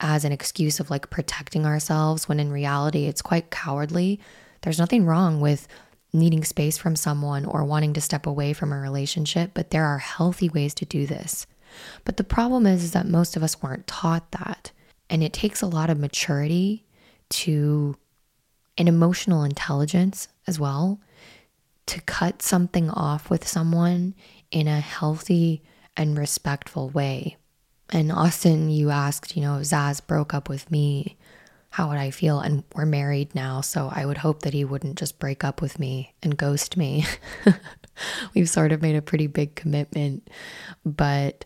as an excuse of like protecting ourselves when in reality it's quite cowardly. There's nothing wrong with needing space from someone or wanting to step away from a relationship, but there are healthy ways to do this. But the problem is, is that most of us weren't taught that. And it takes a lot of maturity to, and emotional intelligence as well, to cut something off with someone in a healthy and respectful way. And Austin, you asked, you know, if Zaz broke up with me, how would I feel? And we're married now, so I would hope that he wouldn't just break up with me and ghost me. We've sort of made a pretty big commitment. But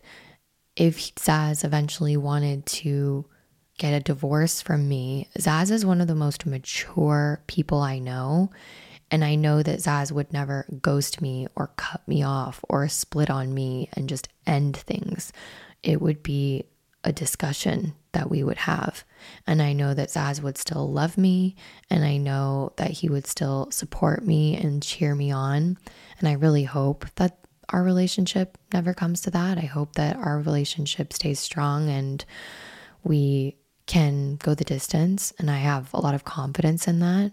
if Zaz eventually wanted to get a divorce from me, Zaz is one of the most mature people I know. And I know that Zaz would never ghost me or cut me off or split on me and just end things. It would be a discussion that we would have. And I know that Zaz would still love me. And I know that he would still support me and cheer me on. And I really hope that our relationship never comes to that. I hope that our relationship stays strong and we can go the distance. And I have a lot of confidence in that.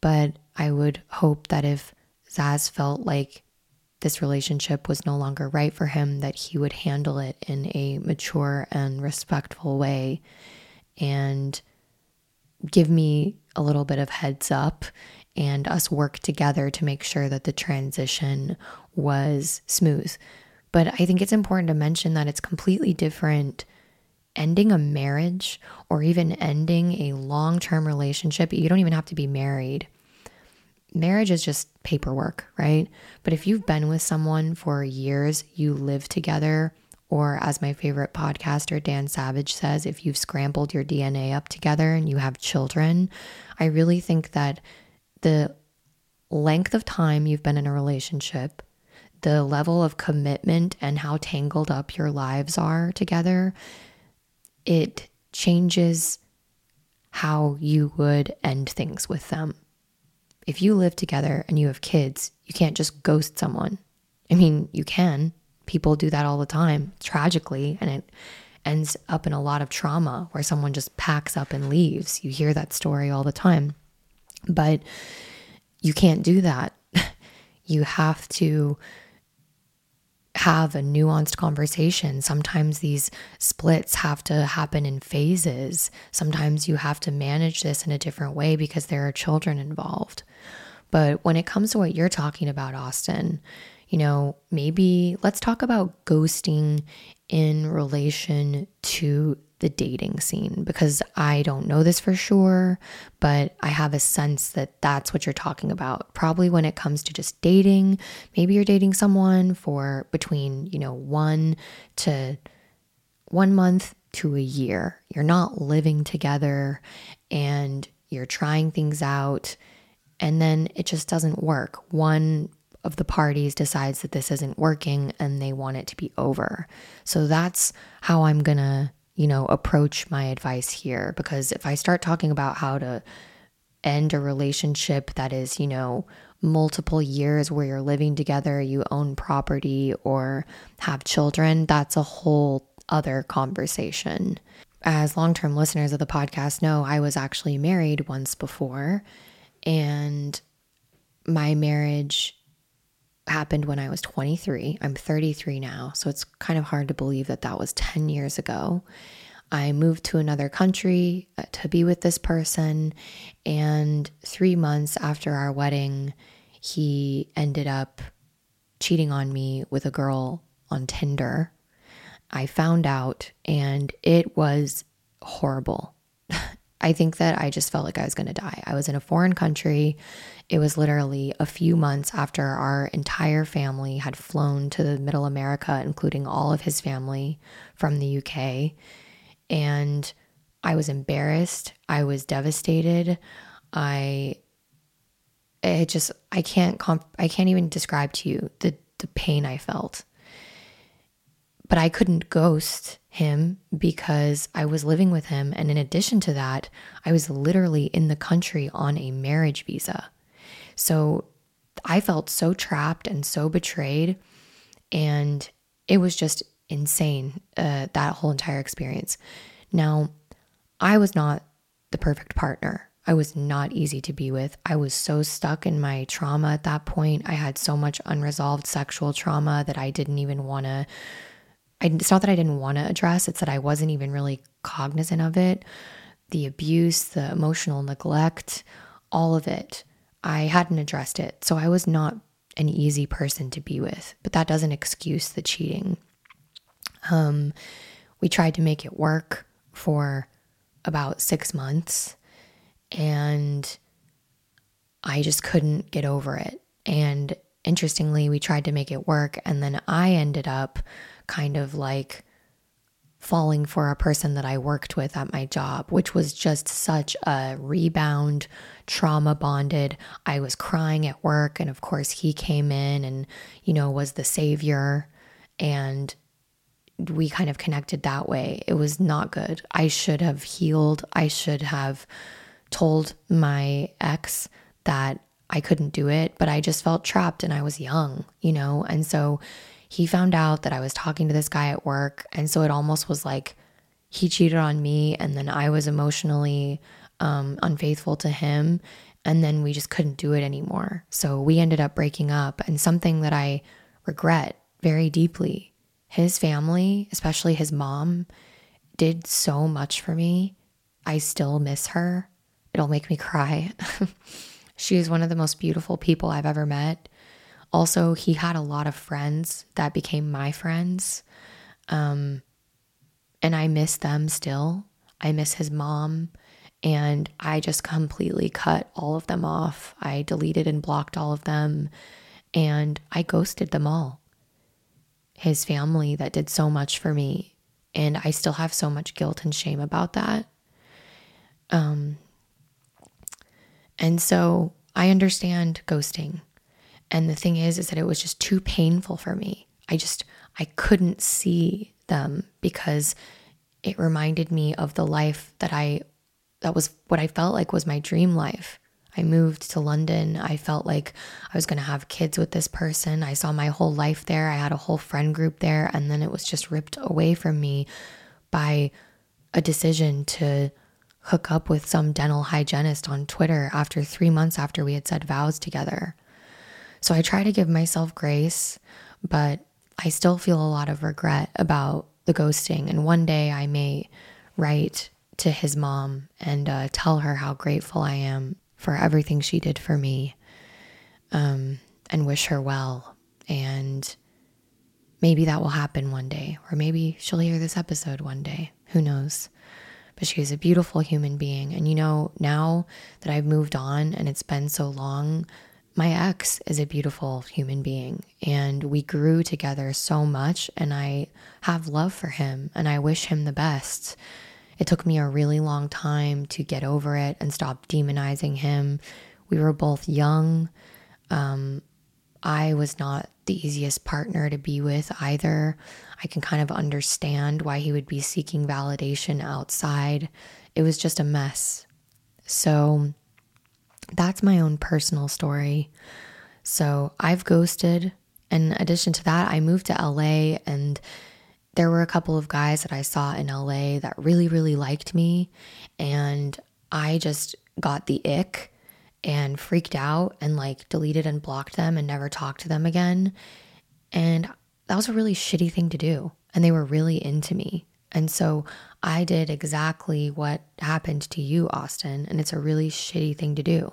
But I would hope that if Zaz felt like this relationship was no longer right for him, that he would handle it in a mature and respectful way and give me a little bit of heads up and us work together to make sure that the transition was smooth. But I think it's important to mention that it's completely different ending a marriage or even ending a long term relationship. You don't even have to be married. Marriage is just paperwork, right? But if you've been with someone for years, you live together, or as my favorite podcaster Dan Savage says, if you've scrambled your DNA up together and you have children, I really think that the length of time you've been in a relationship, the level of commitment, and how tangled up your lives are together, it changes how you would end things with them. If you live together and you have kids, you can't just ghost someone. I mean, you can. People do that all the time, tragically, and it ends up in a lot of trauma where someone just packs up and leaves. You hear that story all the time. But you can't do that. you have to have a nuanced conversation. Sometimes these splits have to happen in phases. Sometimes you have to manage this in a different way because there are children involved. But when it comes to what you're talking about, Austin, you know, maybe let's talk about ghosting in relation to the dating scene because I don't know this for sure, but I have a sense that that's what you're talking about. Probably when it comes to just dating, maybe you're dating someone for between, you know, 1 to 1 month to a year. You're not living together and you're trying things out and then it just doesn't work. One of the parties decides that this isn't working and they want it to be over. So that's how I'm going to you know, approach my advice here. Because if I start talking about how to end a relationship that is, you know, multiple years where you're living together, you own property or have children, that's a whole other conversation. As long term listeners of the podcast know, I was actually married once before, and my marriage happened when I was 23. I'm 33 now, so it's kind of hard to believe that that was 10 years ago. I moved to another country uh, to be with this person, and three months after our wedding, he ended up cheating on me with a girl on Tinder. I found out and it was horrible. I think that I just felt like I was going to die. I was in a foreign country. It was literally a few months after our entire family had flown to the middle America, including all of his family from the UK. And I was embarrassed. I was devastated. I it just I can't comp- I can't even describe to you the the pain I felt. But I couldn't ghost him because I was living with him and in addition to that, I was literally in the country on a marriage visa. So I felt so trapped and so betrayed and it was just insane uh, that whole entire experience. Now, I was not the perfect partner. I was not easy to be with. I was so stuck in my trauma at that point. I had so much unresolved sexual trauma that I didn't even want to. It's not that I didn't want to address, it's that I wasn't even really cognizant of it. The abuse, the emotional neglect, all of it. I hadn't addressed it. So I was not an easy person to be with, but that doesn't excuse the cheating. Um, we tried to make it work for about six months and I just couldn't get over it. And interestingly, we tried to make it work, and then I ended up kind of like falling for a person that I worked with at my job, which was just such a rebound, trauma bonded. I was crying at work, and of course, he came in and, you know, was the savior. And we kind of connected that way. It was not good. I should have healed. I should have told my ex that I couldn't do it, but I just felt trapped and I was young, you know? And so he found out that I was talking to this guy at work. And so it almost was like he cheated on me and then I was emotionally um, unfaithful to him. And then we just couldn't do it anymore. So we ended up breaking up. And something that I regret very deeply his family, especially his mom, did so much for me. I still miss her. It'll make me cry. she is one of the most beautiful people I've ever met. Also, he had a lot of friends that became my friends. Um, and I miss them still. I miss his mom. And I just completely cut all of them off. I deleted and blocked all of them. And I ghosted them all. His family that did so much for me. And I still have so much guilt and shame about that. Um, and so I understand ghosting. And the thing is, is that it was just too painful for me. I just, I couldn't see them because it reminded me of the life that I, that was what I felt like was my dream life. I moved to London. I felt like I was going to have kids with this person. I saw my whole life there. I had a whole friend group there. And then it was just ripped away from me by a decision to hook up with some dental hygienist on Twitter after three months after we had said vows together. So I try to give myself grace, but I still feel a lot of regret about the ghosting. And one day I may write to his mom and uh, tell her how grateful I am for everything she did for me um, and wish her well. And maybe that will happen one day, or maybe she'll hear this episode one day. Who knows? but she is a beautiful human being. And you know, now that I've moved on and it's been so long, my ex is a beautiful human being and we grew together so much and I have love for him and I wish him the best. It took me a really long time to get over it and stop demonizing him. We were both young. Um, I was not the easiest partner to be with either. I can kind of understand why he would be seeking validation outside. It was just a mess. So that's my own personal story. So I've ghosted. In addition to that, I moved to LA and there were a couple of guys that I saw in LA that really, really liked me. And I just got the ick and freaked out and like deleted and blocked them and never talked to them again. And that was a really shitty thing to do. And they were really into me. And so I did exactly what happened to you, Austin. And it's a really shitty thing to do.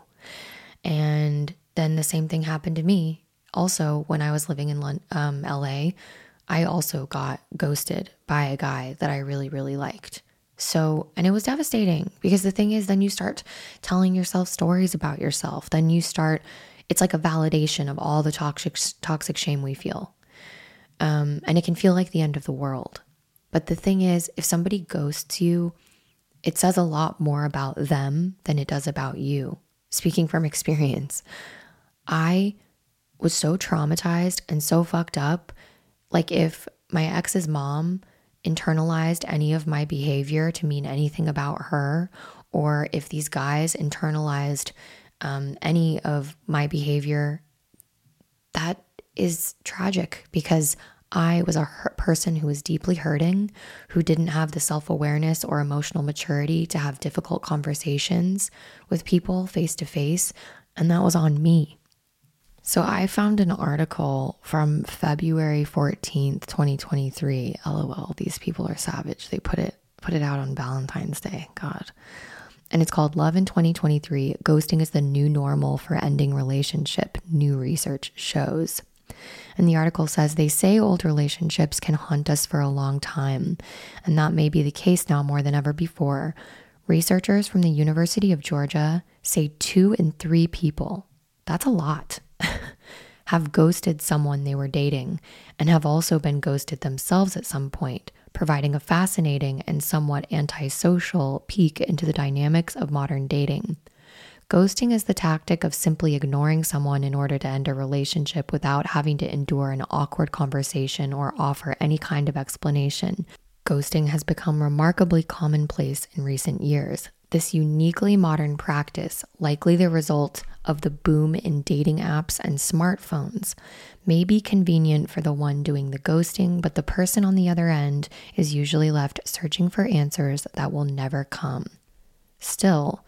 And then the same thing happened to me. Also, when I was living in um, LA, I also got ghosted by a guy that I really, really liked. So, and it was devastating because the thing is, then you start telling yourself stories about yourself. Then you start, it's like a validation of all the toxic, toxic shame we feel. Um, and it can feel like the end of the world. But the thing is, if somebody ghosts you, it says a lot more about them than it does about you. Speaking from experience, I was so traumatized and so fucked up. Like, if my ex's mom internalized any of my behavior to mean anything about her, or if these guys internalized um, any of my behavior, that is tragic because I was a person who was deeply hurting, who didn't have the self awareness or emotional maturity to have difficult conversations with people face to face. And that was on me. So I found an article from February 14th, 2023. LOL, these people are savage. They put it put it out on Valentine's Day. God. And it's called Love in 2023. Ghosting is the new normal for ending relationship, new research shows. And the article says they say old relationships can haunt us for a long time, and that may be the case now more than ever before. Researchers from the University of Georgia say two in three people, that's a lot, have ghosted someone they were dating and have also been ghosted themselves at some point, providing a fascinating and somewhat antisocial peek into the dynamics of modern dating. Ghosting is the tactic of simply ignoring someone in order to end a relationship without having to endure an awkward conversation or offer any kind of explanation. Ghosting has become remarkably commonplace in recent years. This uniquely modern practice, likely the result of the boom in dating apps and smartphones, may be convenient for the one doing the ghosting, but the person on the other end is usually left searching for answers that will never come. Still,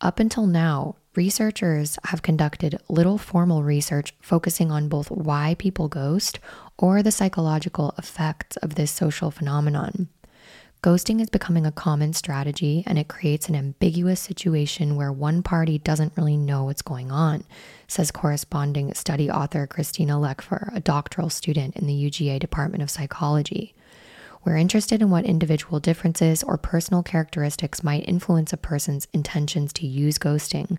up until now, researchers have conducted little formal research focusing on both why people ghost or the psychological effects of this social phenomenon. Ghosting is becoming a common strategy and it creates an ambiguous situation where one party doesn't really know what's going on, says corresponding study author Christina Leckfor, a doctoral student in the UGA Department of Psychology. We're interested in what individual differences or personal characteristics might influence a person's intentions to use ghosting.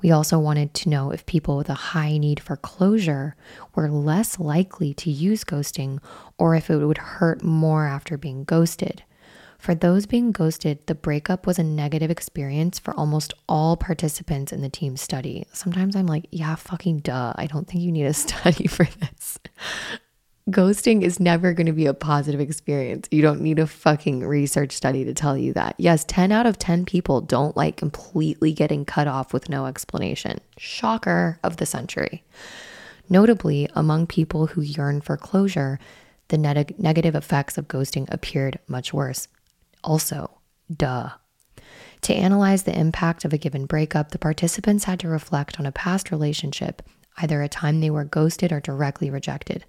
We also wanted to know if people with a high need for closure were less likely to use ghosting or if it would hurt more after being ghosted. For those being ghosted, the breakup was a negative experience for almost all participants in the team study. Sometimes I'm like, yeah, fucking duh. I don't think you need a study for this ghosting is never going to be a positive experience. You don't need a fucking research study to tell you that. Yes, 10 out of 10 people don't like completely getting cut off with no explanation. Shocker of the century. Notably, among people who yearn for closure, the neg- negative effects of ghosting appeared much worse. Also, duh. To analyze the impact of a given breakup, the participants had to reflect on a past relationship, either a time they were ghosted or directly rejected.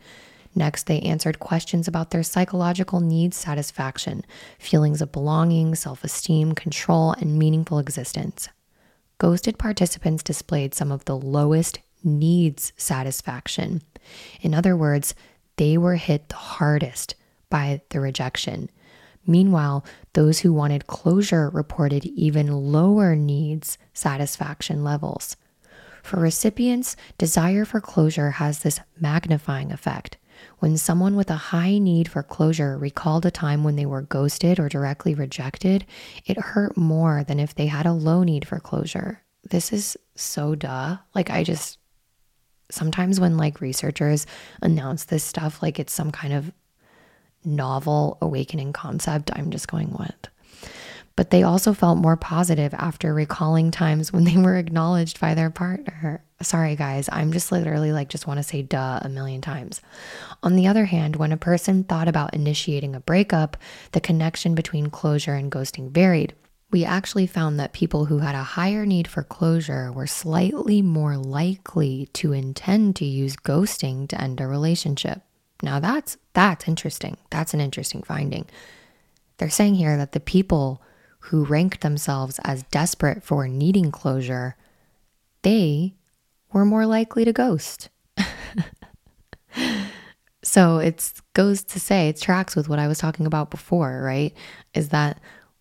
Next, they answered questions about their psychological needs satisfaction, feelings of belonging, self esteem, control, and meaningful existence. Ghosted participants displayed some of the lowest needs satisfaction. In other words, they were hit the hardest by the rejection. Meanwhile, those who wanted closure reported even lower needs satisfaction levels. For recipients, desire for closure has this magnifying effect. When someone with a high need for closure recalled a time when they were ghosted or directly rejected, it hurt more than if they had a low need for closure. This is so duh. Like, I just sometimes when like researchers announce this stuff like it's some kind of novel awakening concept, I'm just going, what? but they also felt more positive after recalling times when they were acknowledged by their partner. Sorry, guys, I'm just literally like, just want to say duh a million times. On the other hand, when a person thought about initiating a breakup, the connection between closure and ghosting varied. We actually found that people who had a higher need for closure were slightly more likely to intend to use ghosting to end a relationship. Now that's that's interesting. That's an interesting finding. They're saying here that the people who ranked themselves as desperate for needing closure, they we're more likely to ghost. so it goes to say, it tracks with what I was talking about before, right? Is that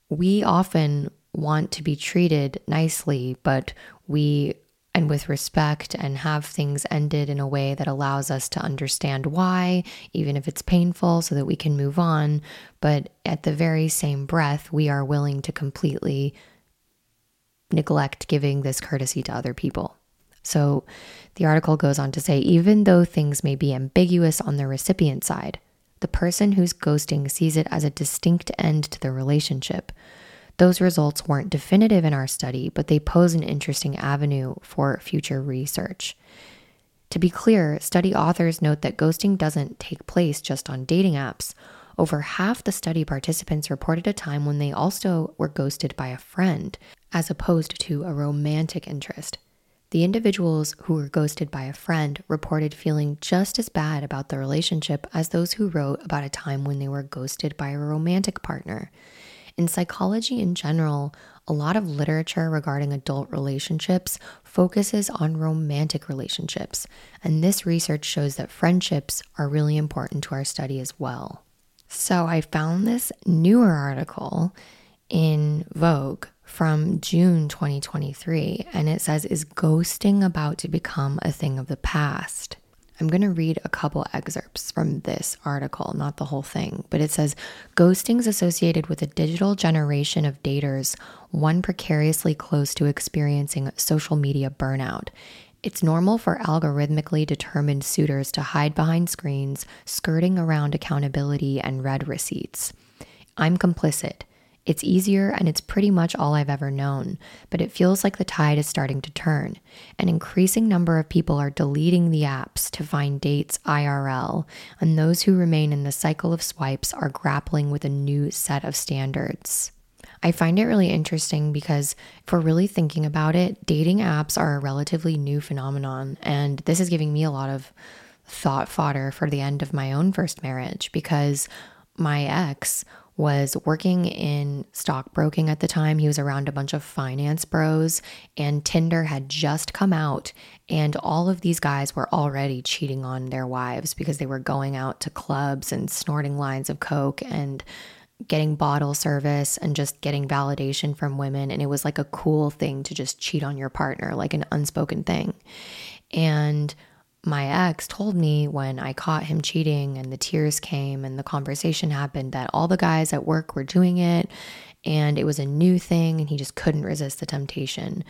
we often want to be treated nicely, but we and with respect and have things ended in a way that allows us to understand why, even if it's painful, so that we can move on. But at the very same breath, we are willing to completely neglect giving this courtesy to other people. So the article goes on to say even though things may be ambiguous on the recipient side, the person who's ghosting sees it as a distinct end to the relationship. Those results weren't definitive in our study, but they pose an interesting avenue for future research. To be clear, study authors note that ghosting doesn't take place just on dating apps. Over half the study participants reported a time when they also were ghosted by a friend, as opposed to a romantic interest. The individuals who were ghosted by a friend reported feeling just as bad about the relationship as those who wrote about a time when they were ghosted by a romantic partner. In psychology in general, a lot of literature regarding adult relationships focuses on romantic relationships, and this research shows that friendships are really important to our study as well. So I found this newer article in Vogue from June 2023, and it says, Is ghosting about to become a thing of the past? I'm going to read a couple excerpts from this article, not the whole thing, but it says ghosting's associated with a digital generation of daters, one precariously close to experiencing social media burnout. It's normal for algorithmically determined suitors to hide behind screens, skirting around accountability and read receipts. I'm complicit. It's easier and it's pretty much all I've ever known, but it feels like the tide is starting to turn. An increasing number of people are deleting the apps to find dates IRL, and those who remain in the cycle of swipes are grappling with a new set of standards. I find it really interesting because if we're really thinking about it, dating apps are a relatively new phenomenon. And this is giving me a lot of thought fodder for the end of my own first marriage because my ex was working in stockbroking at the time. He was around a bunch of finance bros, and Tinder had just come out. And all of these guys were already cheating on their wives because they were going out to clubs and snorting lines of Coke and getting bottle service and just getting validation from women. And it was like a cool thing to just cheat on your partner, like an unspoken thing. And my ex told me when I caught him cheating and the tears came and the conversation happened that all the guys at work were doing it and it was a new thing and he just couldn't resist the temptation.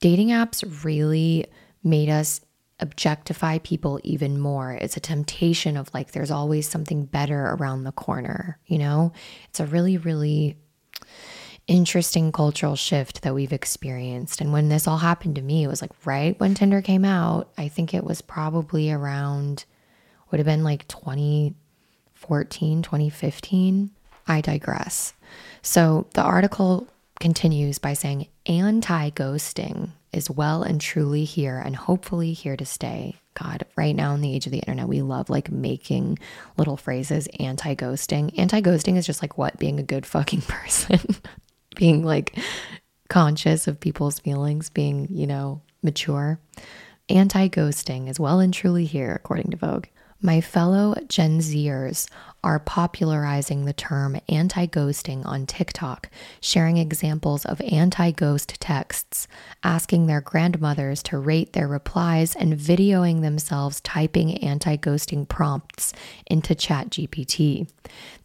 Dating apps really made us objectify people even more. It's a temptation of like, there's always something better around the corner, you know? It's a really, really interesting cultural shift that we've experienced. And when this all happened to me, it was like right when Tinder came out. I think it was probably around, would have been like 2014, 2015. I digress. So the article continues by saying anti ghosting is well and truly here and hopefully here to stay. God, right now in the age of the internet, we love like making little phrases anti ghosting. Anti ghosting is just like what being a good fucking person. Being like conscious of people's feelings, being, you know, mature. Anti ghosting is well and truly here, according to Vogue. My fellow Gen Zers are popularizing the term anti ghosting on TikTok, sharing examples of anti ghost texts, asking their grandmothers to rate their replies, and videoing themselves typing anti ghosting prompts into ChatGPT.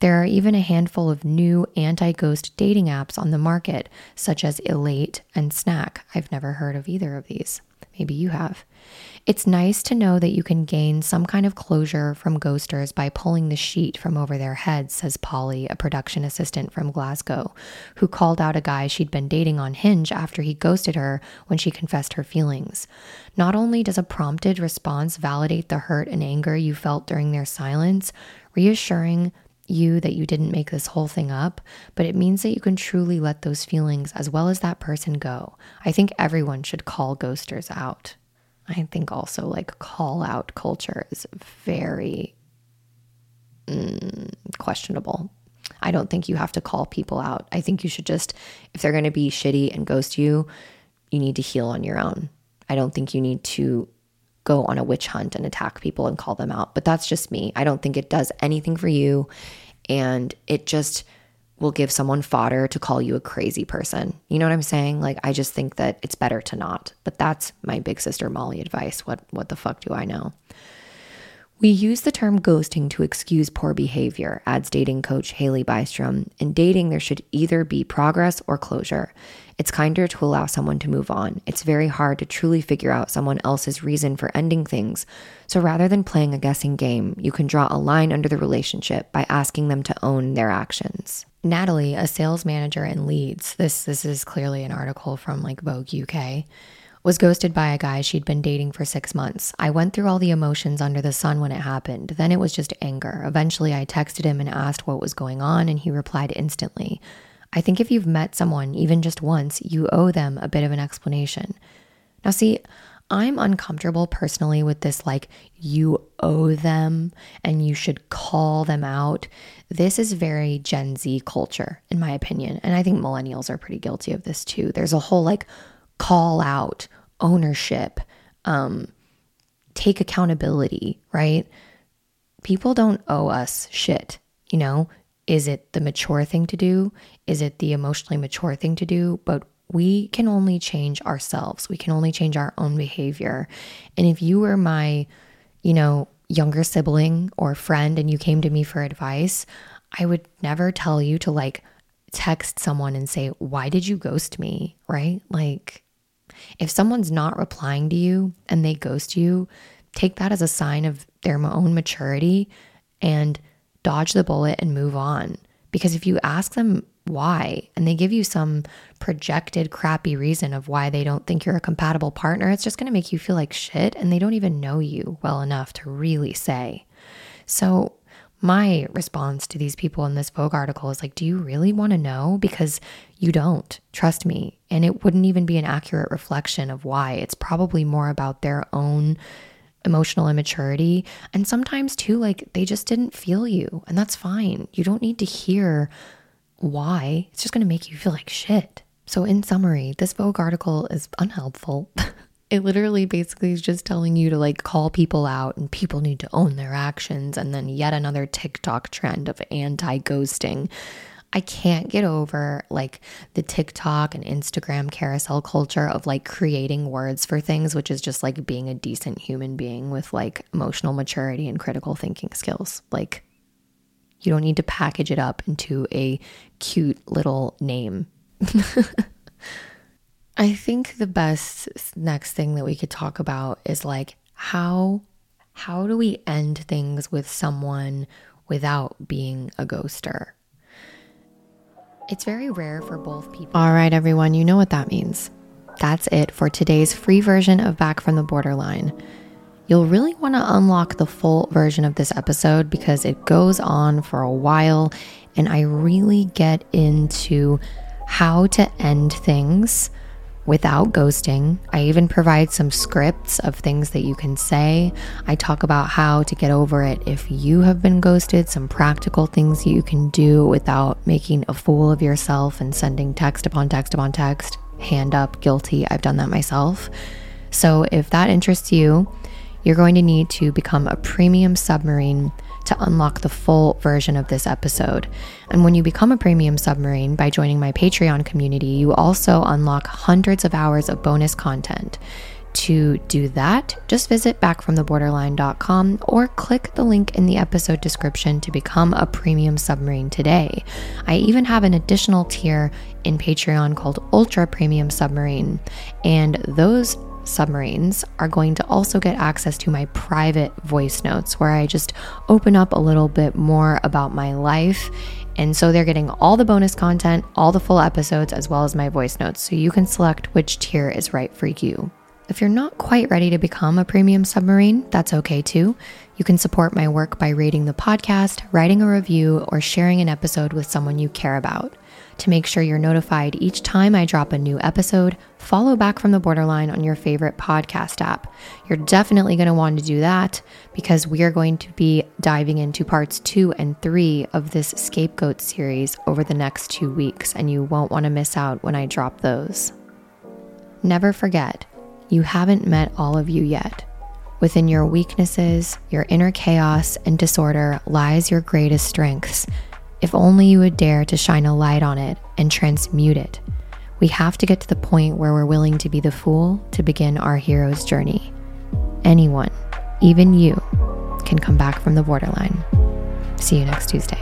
There are even a handful of new anti ghost dating apps on the market, such as Elate and Snack. I've never heard of either of these. Maybe you have. It's nice to know that you can gain some kind of closure from ghosters by pulling the sheet from over their heads, says Polly, a production assistant from Glasgow, who called out a guy she'd been dating on Hinge after he ghosted her when she confessed her feelings. Not only does a prompted response validate the hurt and anger you felt during their silence, reassuring you that you didn't make this whole thing up, but it means that you can truly let those feelings as well as that person go. I think everyone should call ghosters out. I think also like call out culture is very mm, questionable. I don't think you have to call people out. I think you should just, if they're going to be shitty and ghost you, you need to heal on your own. I don't think you need to go on a witch hunt and attack people and call them out. But that's just me. I don't think it does anything for you. And it just will give someone fodder to call you a crazy person. You know what I'm saying? Like I just think that it's better to not. But that's my big sister Molly advice. What what the fuck do I know? We use the term ghosting to excuse poor behavior, adds dating coach Haley Bystrom. In dating, there should either be progress or closure. It's kinder to allow someone to move on. It's very hard to truly figure out someone else's reason for ending things. So rather than playing a guessing game, you can draw a line under the relationship by asking them to own their actions. Natalie, a sales manager in Leeds, this this is clearly an article from like Vogue UK, was ghosted by a guy she'd been dating for 6 months. I went through all the emotions under the sun when it happened. Then it was just anger. Eventually I texted him and asked what was going on and he replied instantly. I think if you've met someone even just once, you owe them a bit of an explanation. Now, see, I'm uncomfortable personally with this, like, you owe them and you should call them out. This is very Gen Z culture, in my opinion. And I think millennials are pretty guilty of this too. There's a whole like call out, ownership, um, take accountability, right? People don't owe us shit, you know? Is it the mature thing to do? Is it the emotionally mature thing to do? But we can only change ourselves. We can only change our own behavior. And if you were my, you know, younger sibling or friend and you came to me for advice, I would never tell you to like text someone and say, Why did you ghost me? Right? Like, if someone's not replying to you and they ghost you, take that as a sign of their own maturity and dodge the bullet and move on. Because if you ask them why and they give you some projected crappy reason of why they don't think you're a compatible partner, it's just going to make you feel like shit and they don't even know you well enough to really say. So, my response to these people in this Vogue article is like, do you really want to know? Because you don't, trust me. And it wouldn't even be an accurate reflection of why. It's probably more about their own emotional immaturity. And sometimes, too, like they just didn't feel you, and that's fine. You don't need to hear why. It's just going to make you feel like shit. So, in summary, this Vogue article is unhelpful. it literally basically is just telling you to like call people out and people need to own their actions. And then yet another TikTok trend of anti ghosting. I can't get over like the TikTok and Instagram carousel culture of like creating words for things, which is just like being a decent human being with like emotional maturity and critical thinking skills. Like, you don't need to package it up into a cute little name. I think the best next thing that we could talk about is like how how do we end things with someone without being a ghoster? It's very rare for both people. All right, everyone, you know what that means. That's it for today's free version of Back from the Borderline. You'll really want to unlock the full version of this episode because it goes on for a while and I really get into how to end things without ghosting. I even provide some scripts of things that you can say. I talk about how to get over it if you have been ghosted, some practical things you can do without making a fool of yourself and sending text upon text upon text. Hand up, guilty. I've done that myself. So if that interests you, you're going to need to become a premium submarine to unlock the full version of this episode. And when you become a premium submarine by joining my Patreon community, you also unlock hundreds of hours of bonus content. To do that, just visit backfromtheborderline.com or click the link in the episode description to become a premium submarine today. I even have an additional tier in Patreon called Ultra Premium Submarine, and those submarines are going to also get access to my private voice notes where I just open up a little bit more about my life. And so they're getting all the bonus content, all the full episodes, as well as my voice notes. So you can select which tier is right for you. If you're not quite ready to become a premium submarine, that's okay too. You can support my work by rating the podcast, writing a review, or sharing an episode with someone you care about. To make sure you're notified each time I drop a new episode, follow Back from the Borderline on your favorite podcast app. You're definitely going to want to do that because we are going to be diving into parts two and three of this scapegoat series over the next two weeks, and you won't want to miss out when I drop those. Never forget, you haven't met all of you yet. Within your weaknesses, your inner chaos and disorder lies your greatest strengths. If only you would dare to shine a light on it and transmute it. We have to get to the point where we're willing to be the fool to begin our hero's journey. Anyone, even you, can come back from the borderline. See you next Tuesday.